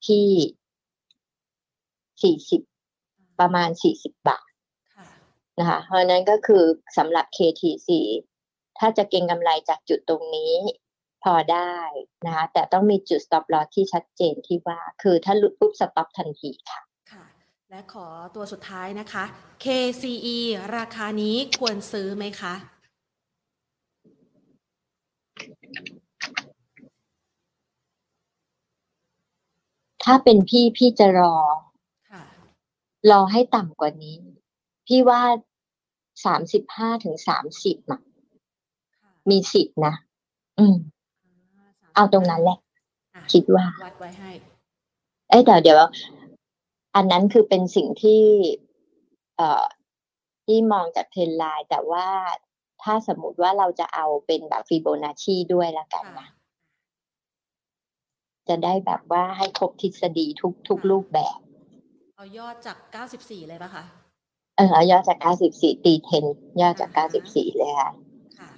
ที่ 40 ประมาณ 40 บาทค่ะนะคะ เพราะฉะนั้นก็คือสำหรับ KTC ถ้าจะเก็งกำไรจากจุดตรงนี้พอได้นะคะแต่ต้องมีจุด stop loss ที่ชัดเจนที่ว่า คือถ้าหลุดปุ๊บ stop ทันทีค่ะค่ะ และขอตัวสุดท้ายนะคะ KCE ราคานี้ควรซื้อไหมคะ ถ้าเป็นพี่พี่จะรอค่ะรอให้ต่ำกว่านี้ พี่ว่าสามสิบห้าถึงสามสิบอะค่ะ มีสิทธินะอืมอ่าเอาตรงนั้นแหละอะคิดว่าวัดไว้ให้ เอ้ยแต่เดี๋ยวอันนั้นคือเป็นสิ่งที่ เอ่อที่มองจากเทรนไลน์แต่ว่าถ้าสมมุติว่าเราจะเอาเป็นแบบฟิโบนัชชีด้วยละกันค่ะนะจะได้แบบว่าให้ครบทฤษฎีทุกทุกรูปแบบ เอายอดจาก94เลยปะคะเออเอายอดจาก94ตีเทนยอดจากอ่าฮะ94เลยค่ะค่ะ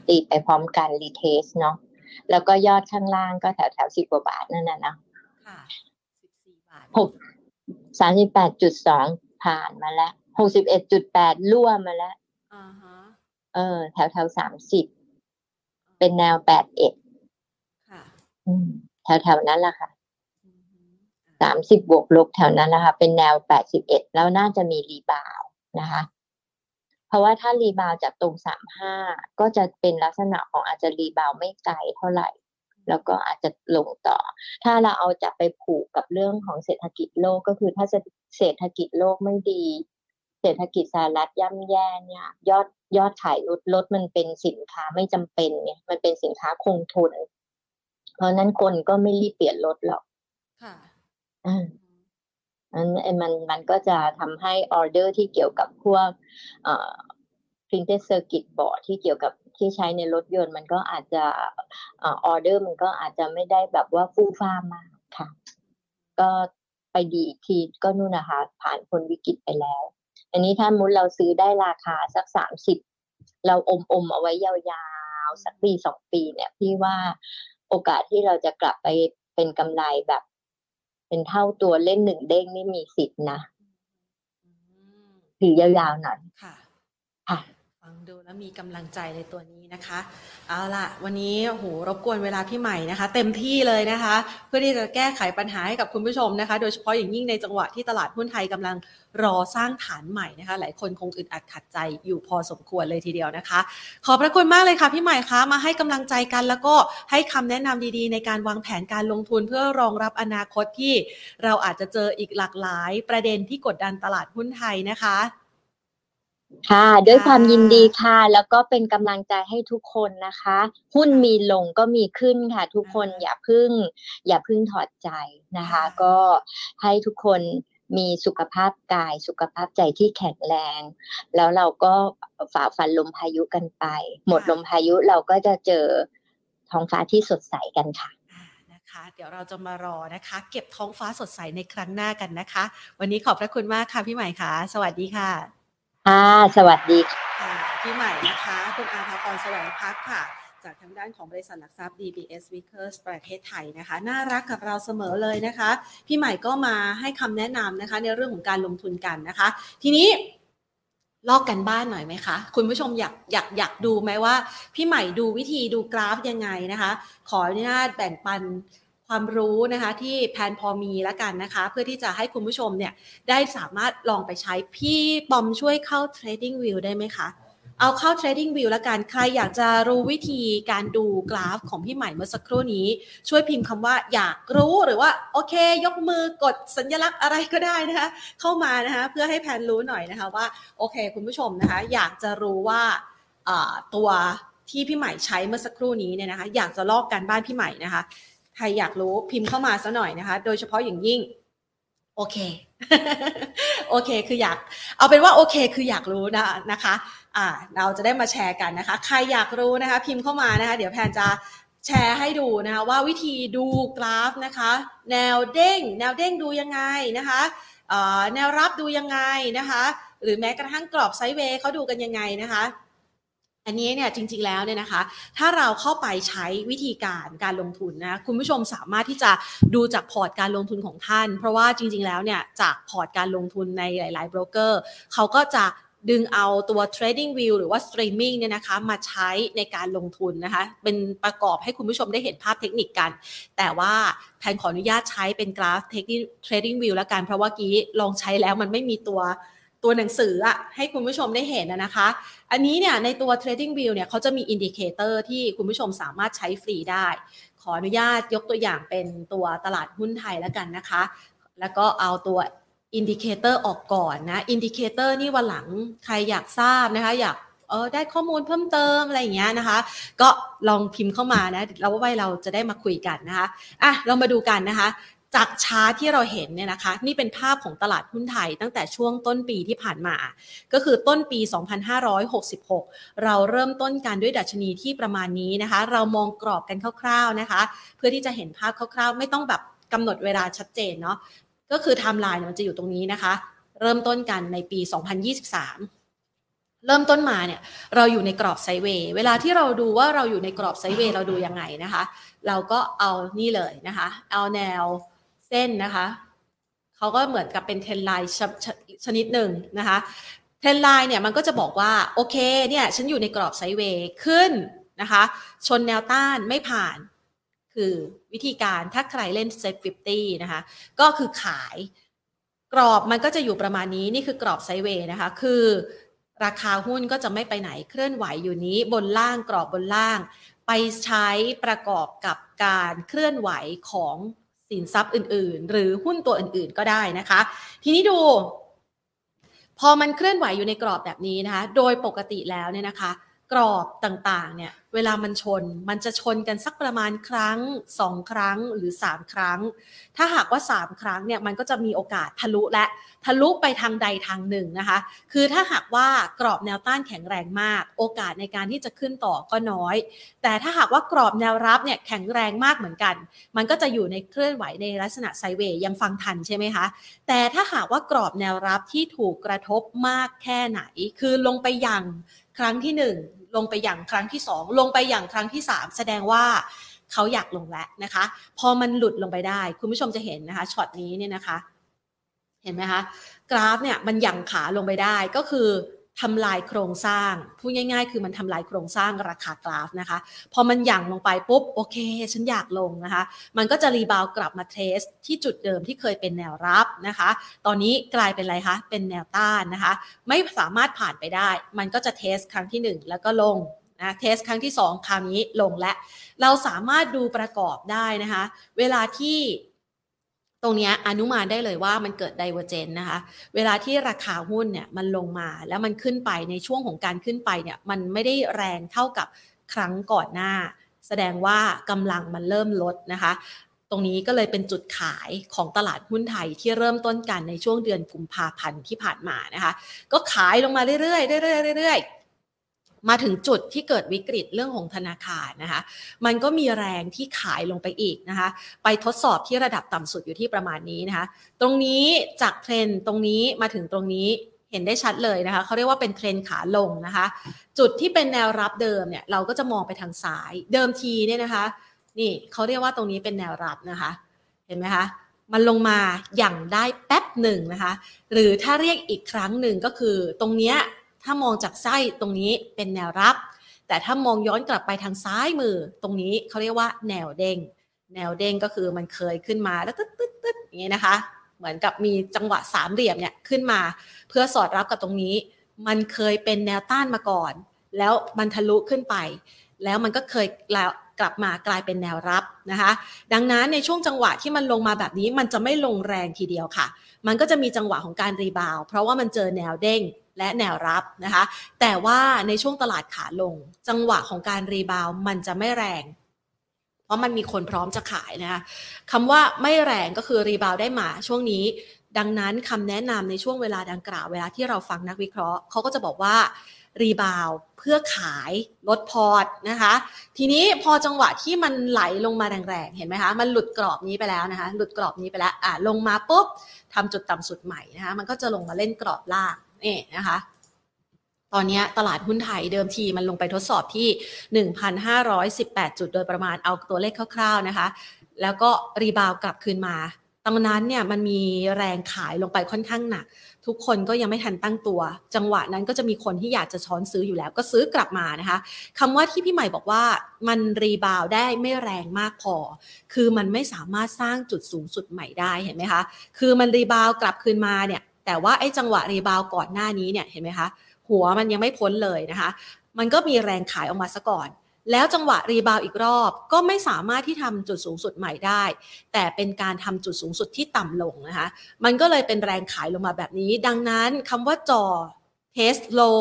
ตีไปพร้อมกัน retrace เนาะแล้วก็ยอดข้างล่างก็แถวแถวสิบกว่าบาทนั่นน่ะเนาะค่ะ14บาทหกสามสิบแปดจุดสองผ่านมาแล้วหกสิบเอ็ดจุดแปดรั่วมาแล้วอ่าฮะเออ แถวแถวสามสิบเป็นแนวแปดเอ็ดค่ะแถวแถวๆนั้นแหละค่ะอือฮึอะสามสิบบวกลบแถวนั้นนะคะ เป็นแนวแปดสิบเอ็ดแล้วน่าจะมี rebound นะคะ เพราะว่าถ้า rebound จากตรงสามห้าก็จะเป็นลักษณะของอาจจะ rebound ไม่ไกลเท่าไหร่ แล้วก็อาจจะลงต่อ ถ้าเราเอาจะไปผูกกับเรื่องของเศรษฐกิจโลกก็คือถ้าเศรษฐกิจโลกไม่ดี เศรษฐกิจสหรัฐย่ำแย่เนี่ย ยอดยอดขายลดลดมันเป็นสินค้าไม่จำเป็นเนี่ยมันเป็นสินค้าคงทน เพราะนั้นคนก็ไม่รีบเปลี่ยนรถหรอก ค่ะอ่าอั นั้นมันมันก็จะทำให้ออเดอร์ที่เกี่ยวกับพวกอ่อ printed circuit board ที่เกี่ยวกับที่ใช้ในรถยนต์ มันก็อาจจะออเดอร์มันก็อาจจะไม่ได้แบบว่าฟู่ฟ้ามากค่ะ ก็ไปดีอีกทีก็นู่นนะคะ ผ่านพ้นวิกฤตไปแล้ว อันนี้ถ้ามุดเราซื้อได้ราคาสักสามสิบเราอมอมๆเอาไว้ยาวๆ สักปีสองปีเนี่ย พี่ว่าโอกาสที่เราจะกลับไปเป็นกำไรแบบ เป็นเท่าตัวเล่นหนึ่งเด้งนี่มีสิทธินะอืมถือยาวๆหน่อยค่ะค่ะ ฟังดูแล้วมีกำลังใจในตัวนี้นะคะ เอาล่ะ วันนี้โหรบกวนเวลาพี่ใหม่นะคะ เต็มที่เลยนะคะ เพื่อที่จะแก้ไขปัญหาให้กับคุณผู้ชมนะคะ โดยเฉพาะอย่างยิ่งในจังหวะที่ตลาดหุ้นไทยกำลังรอสร้างฐานใหม่นะคะ หลายคนคงอึดอัดขัดใจอยู่พอสมควรเลยทีเดียวนะคะ ขอบพระคุณมากเลยค่ะพี่ใหม่คะมาให้กำลังใจกัน แล้วก็ให้คำแนะนำดีๆ ในการวางแผนการลงทุนเพื่อรองรับอนาคตที่เราอาจจะเจออีกหลากหลายประเด็นที่กดดันตลาดหุ้นไทยนะคะ ค่ะ ด้วยความยินดีค่ะ แล้วก็เป็นกำลังใจให้ทุกคนนะคะ หุ้นมีลงก็มีขึ้นค่ะ ทุกคนอย่าพึ่ง อย่าพึ่งถอดใจนะคะ ก็ให้ทุกคนมีสุขภาพกาย สุขภาพใจที่แข็งแรง แล้วเราก็ฝ่าฟันลมพายุกันไป หมดลมพายุเราก็จะเจอท้องฟ้าที่สดใสกันค่ะนะคะเดี๋ยวเราจะมารอนะคะ เก็บท้องฟ้าสดใสในครั้งหน้ากันนะคะ วันนี้ขอบพระคุณมากค่ะพี่ใหม่ค่ะ สวัสดีค่ะ ค่ะ สวัสดีค่ะพี่ใหม่นะคะ คุณอาภากรแสวงพักค่ะ จากทางด้านของบริษัทหลักทรัพย์ DBS Vickers ประเทศไทยนะคะ น่ารักกับเราเสมอเลยนะคะ พี่ใหม่ก็มาให้คำแนะนำนะคะ ในเรื่องของการลงทุนกันนะคะ ทีนี้ลอกกันบ้านหน่อยไหมคะ คุณผู้ชมอยากอยากอยากดูไหมว่า พี่ใหม่ดูวิธีดูกราฟยังไงนะคะ ขออนุญาตแบ่งปัน ความรู้นะคะที่แพนพอมีแล้วกันนะคะ เพื่อที่จะให้คุณผู้ชมเนี่ยได้สามารถลองไปใช้พี่ปอมช่วยเข้า Trading View ได้ไหมคะเอาเข้า Trading View แล้วกัน ใครอยากจะรู้วิธีการดูกราฟของพี่ใหม่เมื่อสักครู่นี้ ช่วยพิมพ์คำว่าอยากรู้หรือว่า โอเค ยกมือกดสัญลักษณ์อะไรก็ได้นะคะ เข้ามานะคะ เพื่อให้แพนรู้หน่อยนะคะว่า โอเค คุณผู้ชมนะคะ อยากจะรู้ว่าตัวที่พี่ใหม่ใช้เมื่อสักครู่นี้เนี่ยนะคะ อยากจะลอกการบ้านพี่ใหม่นะคะ ครอยากรู้พิมพ์เข้ามาซะหน่อยนะคะ โดยเฉพาะอย่างยิ่ง โอเค โอเคคืออยาก เอาเป็นว่าโอเค คืออยากรู้นะนะคะ อ่า เราจะได้มาแชร์กันนะคะ ใครอยากรู้นะคะ พิมพ์เข้ามานะคะ เดี๋ยวแพนจะแชร์ให้ดูนะคะว่าวิธีดูกราฟนะคะ แนวเด้ง แนวเด้งดูยังไงนะคะแนวรับดูยังไงนะคะ หรือแม้กระทั่งกรอบไซด์เวย์เขาดูกันยังไงนะคะ อันนี้เนี่ยจริงๆแล้วเนี่ยนะคะ ถ้าเราเข้าไปใช้วิธีการการลงทุนนะคุณผู้ชมสามารถที่จะดูจากพอร์ตการลงทุนของท่าน เพราะว่าจริง ๆแล้วเนี่ยจากพอร์ตการลงทุนในหลายๆโบรกเกอร์เขาก็จะดึงเอาตัว TradingView หรือว่า Streaming เนี่ยนะคะมาใช้ในการลงทุนนะคะ เป็นประกอบให้คุณผู้ชมได้เห็นภาพเทคนิคกัน แต่ว่าแพนขออนุญาตใช้เป็นกราฟ TradingView แล้วกัน เพราะว่ากี้ลองใช้แล้วมันไม่มีตัว ตัวหนังสืออะให้คุณผู้ชมได้เห็นนะคะ อันนี้เนี่ยในตัว TradingView เนี่ยเขาจะมี indicator ที่คุณผู้ชมสามารถใช้ฟรีได้ ขออนุญาตยกตัวอย่างเป็นตัวตลาดหุ้นไทยแล้วกันนะคะ แล้วก็เอาตัว indicator ออกก่อนนะ indicator นี่วันหลังใครอยากทราบนะคะอยากเออได้ข้อมูลเพิ่มเติมอะไรอย่างเงี้ยนะคะ ก็ลองพิมพ์เข้ามานะแล้วว่าเราจะได้มาคุยกันนะคะอะเรามาดูกันนะคะ จากชาร์ตที่เราเห็นเนี่ยนะคะ นี่เป็นภาพของตลาดหุ้นไทยตั้งแต่ช่วงต้นปีที่ผ่านมา ก็คือต้นปี 2566 เราเริ่มต้นกันด้วยดัชนีที่ประมาณนี้นะคะ เรามองกรอบกันคร่าวๆนะคะ เพื่อที่จะเห็นภาพคร่าวๆ ไม่ต้องแบบกำหนดเวลาชัดเจนเนาะก็คือไทม์ไลน์มันจะอยู่ตรงนี้นะคะ เริ่มต้นกันในปี 2023เริ่มต้นมาเนี่ยเราอยู่ในกรอบ sideway เวลาที่เราดูว่าเราอยู่ในกรอบ sideway เราดูยังไงนะคะ เราก็เอานี่เลยนะคะ เอาแนว เส้นนะคะเขาก็เหมือนกับเป็น trend lineชนิดหนึ่งนะคะ trend line เนี่ยมันก็จะบอกว่าโอเคเนี่ยฉันอยู่ในกรอบ sideway ขึ้นนะคะชนแนวต้านไม่ผ่านคือวิธีการถ้าใครเล่น SET50นะคะก็คือขายกรอบมันก็จะอยู่ประมาณนี้นี่คือกรอบ sideway นะคะ คือราคาหุ้นก็จะไม่ไปไหนเคลื่อนไหวอยู่นี้บนล่างกรอบบนล่าง ไปใช้ประกอบกับการเคลื่อนไหวของ สินทรัพย์อื่น ๆ หรือหุ้นตัวอื่น ๆ ก็ได้นะคะ ทีนี้ดู พอมันเคลื่อนไหวอยู่ในกรอบแบบนี้นะคะ โดยปกติแล้วเนี่ยนะคะ กรอบต่างๆ เนี่ย เวลามันชน มันจะชนกันสักประมาณครั้งสองครั้งหรือสามครั้ง ถ้าหากว่าสามครั้งเนี่ย มันก็จะมีโอกาสทะลุและทะลุไปทางใดทางหนึ่งนะคะ คือถ้าหากว่ากรอบแนวต้านแข็งแรงมาก โอกาสในการที่จะขึ้นต่อก็น้อย แต่ถ้าหากว่ากรอบแนวรับเนี่ยแข็งแรงมากเหมือนกัน มันก็จะอยู่ในเคลื่อนไหวในลักษณะไซเวย์ยังฟังทันใช่ไหมคะ แต่ถ้าหากว่ากรอบแนวรับที่ถูกกระทบมากแค่ไหน คือลงไปย่างครั้งที่หนึ่ง ลงไปอย่างครั้งที่สองลงไปอย่างครั้งที่สามแสดงว่าเขาอยากลงแล้วนะคะ พอมันหลุดลงไปได้ คุณผู้ชมจะเห็นนะคะช็อตนี้เนี่ยนะคะ เห็นไหมคะ กราฟเนี่ยมันหยั่งขาลงไปได้ก็คือ ทำลายโครงสร้างพูดง่าย ๆ คือมันทำลายโครงสร้างราคากราฟนะคะ พอมันหยั่งลงไปปุ๊บโอเค ฉันอยากลงนะคะ มันก็จะ rebound กลับมา test ที่จุดเดิมที่เคยเป็นแนวรับนะคะ ตอนนี้กลายเป็นอะไรคะเป็นแนวต้านนะคะ ไม่สามารถผ่านไปได้ มันก็จะ test ครั้งที่ 1 แล้วก็ลงนะ test ครั้งที่ 2 คราวนี้ลงและ เราสามารถดูประกอบได้นะคะ เวลาที่ ตรงนี้อนุมานได้เลยว่ามันเกิด divergence นะคะ เวลาที่ราคาหุ้นเนี่ยมันลงมาแล้วมันขึ้นไปในช่วงของการขึ้นไปเนี่ยมันไม่ได้แรงเท่ากับครั้งก่อนหน้า แสดงว่ากำลังมันเริ่มลดนะคะ ตรงนี้ก็เลยเป็นจุดขายของตลาดหุ้นไทยที่เริ่มต้นกันในช่วงเดือนกุมภาพันธ์ที่ผ่านมานะคะ ก็ขายลงมาเรื่อยๆเรื่อยๆเรื่อยๆ มาถึงจุดที่เกิดวิกฤตเรื่องของธนาคารนะคะ มันก็มีแรงที่ขายลงไปอีกนะคะ ไปทดสอบที่ระดับต่ำสุดอยู่ที่ประมาณนี้นะคะ ตรงนี้จากเทรนตรงนี้มาถึงตรงนี้เห็นได้ชัดเลยนะคะเขาเรียกว่าเป็นเทรนขาลงนะคะ จุดที่เป็นแนวรับเดิมเนี่ยเราก็จะมองไปทางซ้าย เดิมทีเนี่ยนะคะ นี่เขาเรียกว่าตรงนี้เป็นแนวรับนะคะ เห็นไหมคะมันลงมาอย่างได้แป๊บหนึ่งนะคะ หรือถ้าเรียกอีกครั้งหนึ่งก็คือตรงเนี้ย ถ้ามองจากไส้ตรงนี้เป็นแนวรับ แต่ถ้ามองย้อนกลับไปทางซ้ายมือตรงนี้เขาเรียกว่าแนวเด้ง แนวเด้งก็คือมันเคยขึ้นมาแล้วตึ๊ดตึ๊ดตึ๊ดอย่างนี้นะคะ เหมือนกับมีจังหวะสามเหลี่ยมเนี่ยขึ้นมา เพื่อสอดรับกับตรงนี้ มันเคยเป็นแนวต้านมาก่อน แล้วมันทะลุขึ้นไป แล้วมันก็เคยแล้วกลับมากลายเป็นแนวรับนะคะ ดังนั้นในช่วงจังหวะที่มันลงมาแบบนี้มันจะไม่ลงแรงทีเดียวค่ะ มันก็จะมีจังหวะของการรีบาว เพราะว่ามันเจอแนวเด้ง และแนวรับนะคะ แต่ว่าในช่วงตลาดขาลง จังหวะของการ rebound มันจะไม่แรง เพราะมันมีคนพร้อมจะขายนะคะคำว่าไม่แรงก็คือ rebound ได้มาช่วงนี้ ดังนั้นคำแนะนำในช่วงเวลาดังกล่าวเวลาที่เราฟังนักวิเคราะห์ เขาก็จะบอกว่า rebound เพื่อขายลดพอร์ตนะคะ ทีนี้พอจังหวะที่มันไหลลงมาแรงๆ เห็นไหมคะ มันหลุดกรอบนี้ไปแล้วนะคะ หลุดกรอบนี้ไปแล้วอ่าลงมาปุ๊บทำจุดต่ำสุดใหม่นะคะ มันก็จะลงมาเล่นกรอบล่าง นี่นะคะตอนนี้ตลาดหุ้นไทยเดิมทีมันลงไปทดสอบที่ 1,518 จุดโดยประมาณเอาตัวเลขคร่าวๆนะคะ แล้วก็รีบาวกลับคืนมา ตรงนั้นเนี่ยมันมีแรงขายลงไปค่อนข้างหนัก ทุกคนก็ยังไม่ทันตั้งตัว จังหวะนั้นก็จะมีคนที่อยากจะช้อนซื้ออยู่แล้ว ก็ซื้อกลับมานะคะคำว่าที่พี่ใหม่บอกว่ามันรีบาวได้ไม่แรงมากพอ คือมันไม่สามารถสร้างจุดสูงสุดใหม่ได้เห็นไหมคะ คือมัน rebound กลับคืนมาเนี่ย แต่ว่าไอ้จังหวะ rebound ก่อนหน้านี้เนี่ยเห็นไหมคะ หัวมันยังไม่พ้นเลยนะคะ มันก็มีแรงขายออกมาซะก่อน แล้วจังหวะ rebound อีกรอบก็ไม่สามารถที่ทำจุดสูงสุดใหม่ได้ แต่เป็นการทำจุดสูงสุดที่ต่ำลงนะคะ มันก็เลยเป็นแรงขายลงมาแบบนี้ ดังนั้นคำว่าจอ test low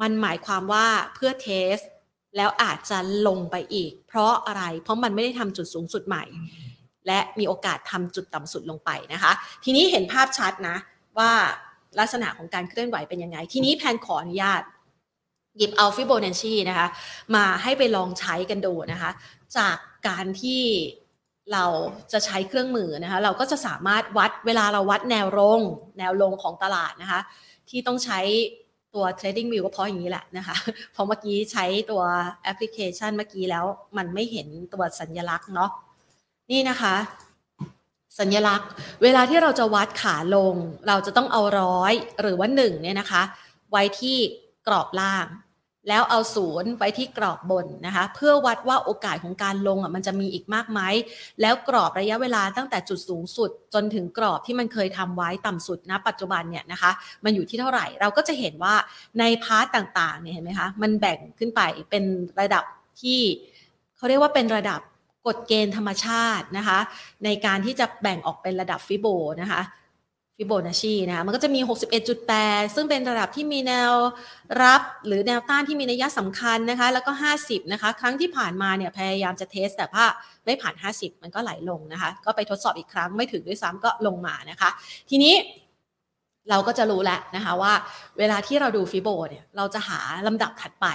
มันหมายความว่าเพื่อ test แล้วอาจจะลงไปอีก เพราะอะไรเพราะมันไม่ได้ทำจุดสูงสุดใหม่ และมีโอกาสทำจุดต่ำสุดลงไปนะคะ ทีนี้เห็นภาพชัดนะว่าลักษณะของการเคลื่อนไหวเป็นยังไง ทีนี้แพนขออนุญาต หยิบเอาฟิโบนัชชีนะคะ มาให้ไปลองใช้กันดูนะคะ จากการที่เราจะใช้เครื่องมือนะคะ เราก็จะสามารถวัดเวลาเราวัดแนวลงแนวลงของตลาดนะคะ ที่ต้องใช้ตัว trading view ก็เพราะอย่างนี้แหละนะคะพราะเมื่อกี้ใช้ตัวแอปพลิเคชันเมื่อกี้แล้วมันไม่เห็นตัวสัญลักษณ์เนาะ นี่นะคะ สัญลักษณ์ เวลาที่เราจะวัดขาลง เราจะต้องเอาร้อยหรือว่าหนึ่งเนี่ยนะคะ ไว้ที่กรอบล่าง แล้วเอาศูนย์ไว้ที่กรอบบนนะคะ เพื่อวัดว่าโอกาสของการลงอะมันจะมีอีกมากไหมแล้วกรอบระยะเวลาตั้งแต่จุดสูงสุด จนถึงกรอบที่มันเคยทำไว้ต่ำสุดนะปัจจุบันเนี่ยนะคะ มันอยู่ที่เท่าไหร่เราก็จะเห็นว่าใน part ต่างๆเนี่ยเห็นไหมคะมันแบ่งขึ้นไปเป็นระดับที่เขาเรียกว่าเป็นระดับ กฎเกณฑ์ธรรมชาตินะคะ ในการที่จะแบ่งออกเป็นระดับ Fibo นะคะฟิโบนัชชีนะคะมันก็จะมี 61.8 ซึ่งเป็นระดับที่มีแนวรับหรือแนวต้านที่มีนัยสำคัญนะคะ แล้วก็ 50 นะคะ ครั้งที่ผ่านมาเนี่ยพยายามจะ test แต่ว่าไม่ผ่าน 50 มันก็ไหลลงนะคะ ก็ไปทดสอบอีกครั้งไม่ถึงด้วยซ้ำก็ลงมานะคะ ทีนี้เราก็จะรู้แล้วนะคะว่า เวลาที่เราดูฟิโบเนี่ยเราจะหาลำดับถัดไป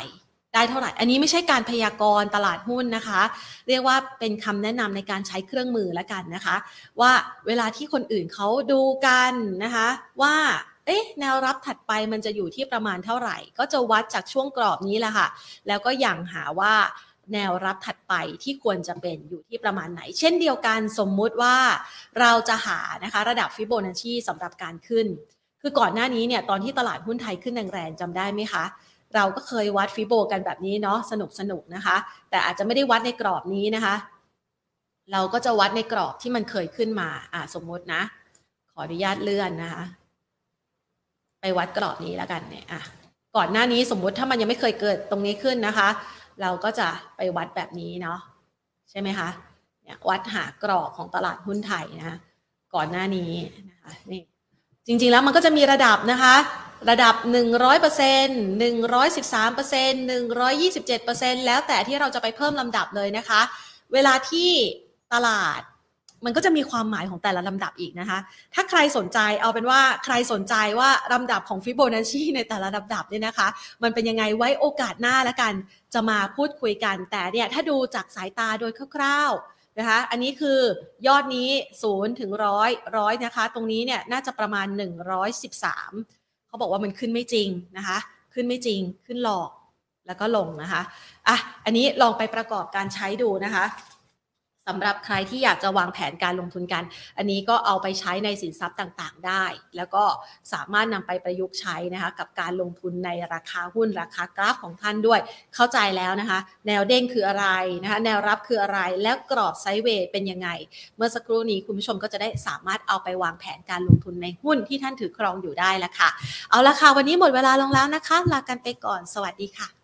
ได้เท่าไหร่ อันนี้ไม่ใช่การพยากรณ์ตลาดหุ้นนะคะ เรียกว่าเป็นคำแนะนำในการใช้เครื่องมือแล้วกันนะคะ ว่าเวลาที่คนอื่นเขาดูกันนะคะว่าเอ๊ะแนวรับถัดไปมันจะอยู่ที่ประมาณเท่าไหร่ ก็จะวัดจากช่วงกรอบนี้แหละค่ะ แล้วก็อย่างหาว่าแนวรับถัดไปที่ควรจะเป็นอยู่ที่ประมาณไหน เช่นเดียวกันสมมุติว่าเราจะหานะคะระดับฟิโบนัชชีสำหรับการขึ้น คือก่อนหน้านี้เนี่ยตอนที่ตลาดหุ้นไทยขึ้นแรงๆจำได้ไหมคะ เราก็เคยวัดฟิโบกันแบบนี้เนาะสนุกสนุกนะคะ แต่อาจจะไม่ได้วัดในกรอบนี้นะคะ เราก็จะวัดในกรอบที่มันเคยขึ้นมาอ่าสมมตินะ ขออนุญาตเลื่อนนะคะ ไปวัดกรอบนี้แล้วกันเนี่ยอะก่อนหน้านี้สมมุติถ้ามันยังไม่เคยเกิดตรงนี้ขึ้นนะคะ เราก็จะไปวัดแบบนี้เนาะใช่ไหมคะเนี่ยวัดหากรอบของตลาดหุ้นไทยนะก่อนหน้านี้นะคะนี่จริงๆแล้วมันก็จะมีระดับนะคะ ระดับ 100% 113% 127%แล้วแต่ที่เราจะไปเพิ่มลำดับเลยนะคะ เวลาที่ตลาดมันก็จะมีความหมายของแต่ละลำดับอีกนะคะ ถ้าใครสนใจเอาเป็นว่าใครสนใจว่าลำดับของฟิโบนัชชีในแต่ละลำดับเนี่ยนะคะ มันเป็นยังไงไว้โอกาสหน้าแล้วกันจะมาพูดคุยกัน แต่เนี่ยถ้าดูจากสายตาโดยคร่าวๆนะคะ อันนี้คือยอดนี้0ถึงร้อยร้อยนะคะ ตรงนี้เนี่ยน่าจะประมาณ 113 เขาบอกว่ามันขึ้นไม่จริงนะคะ ขึ้นไม่จริงขึ้นหลอกแล้วก็ลงนะคะอะอันนี้ลองไปประกอบการใช้ดูนะคะ สำหรับใครที่อยากจะวางแผนการลงทุนกัน อันนี้ก็เอาไปใช้ในสินทรัพย์ต่างๆ ได้ แล้วก็สามารถนำไปประยุกต์ใช้นะคะกับการลงทุนในราคาหุ้นราคากราฟของท่านด้วย เข้าใจแล้วนะคะ แนวเด้งคืออะไรนะคะ แนวรับคืออะไร แล้วกรอบไซด์เวย์เป็นยังไง เมื่อสักครู่นี้คุณผู้ชมก็จะได้สามารถเอาไปวางแผนการลงทุนในหุ้นที่ท่านถือครองอยู่ได้แล้วค่ะ เอาละค่ะวันนี้หมดเวลาลงแล้วนะคะ ลากันไปก่อน สวัสดีค่ะ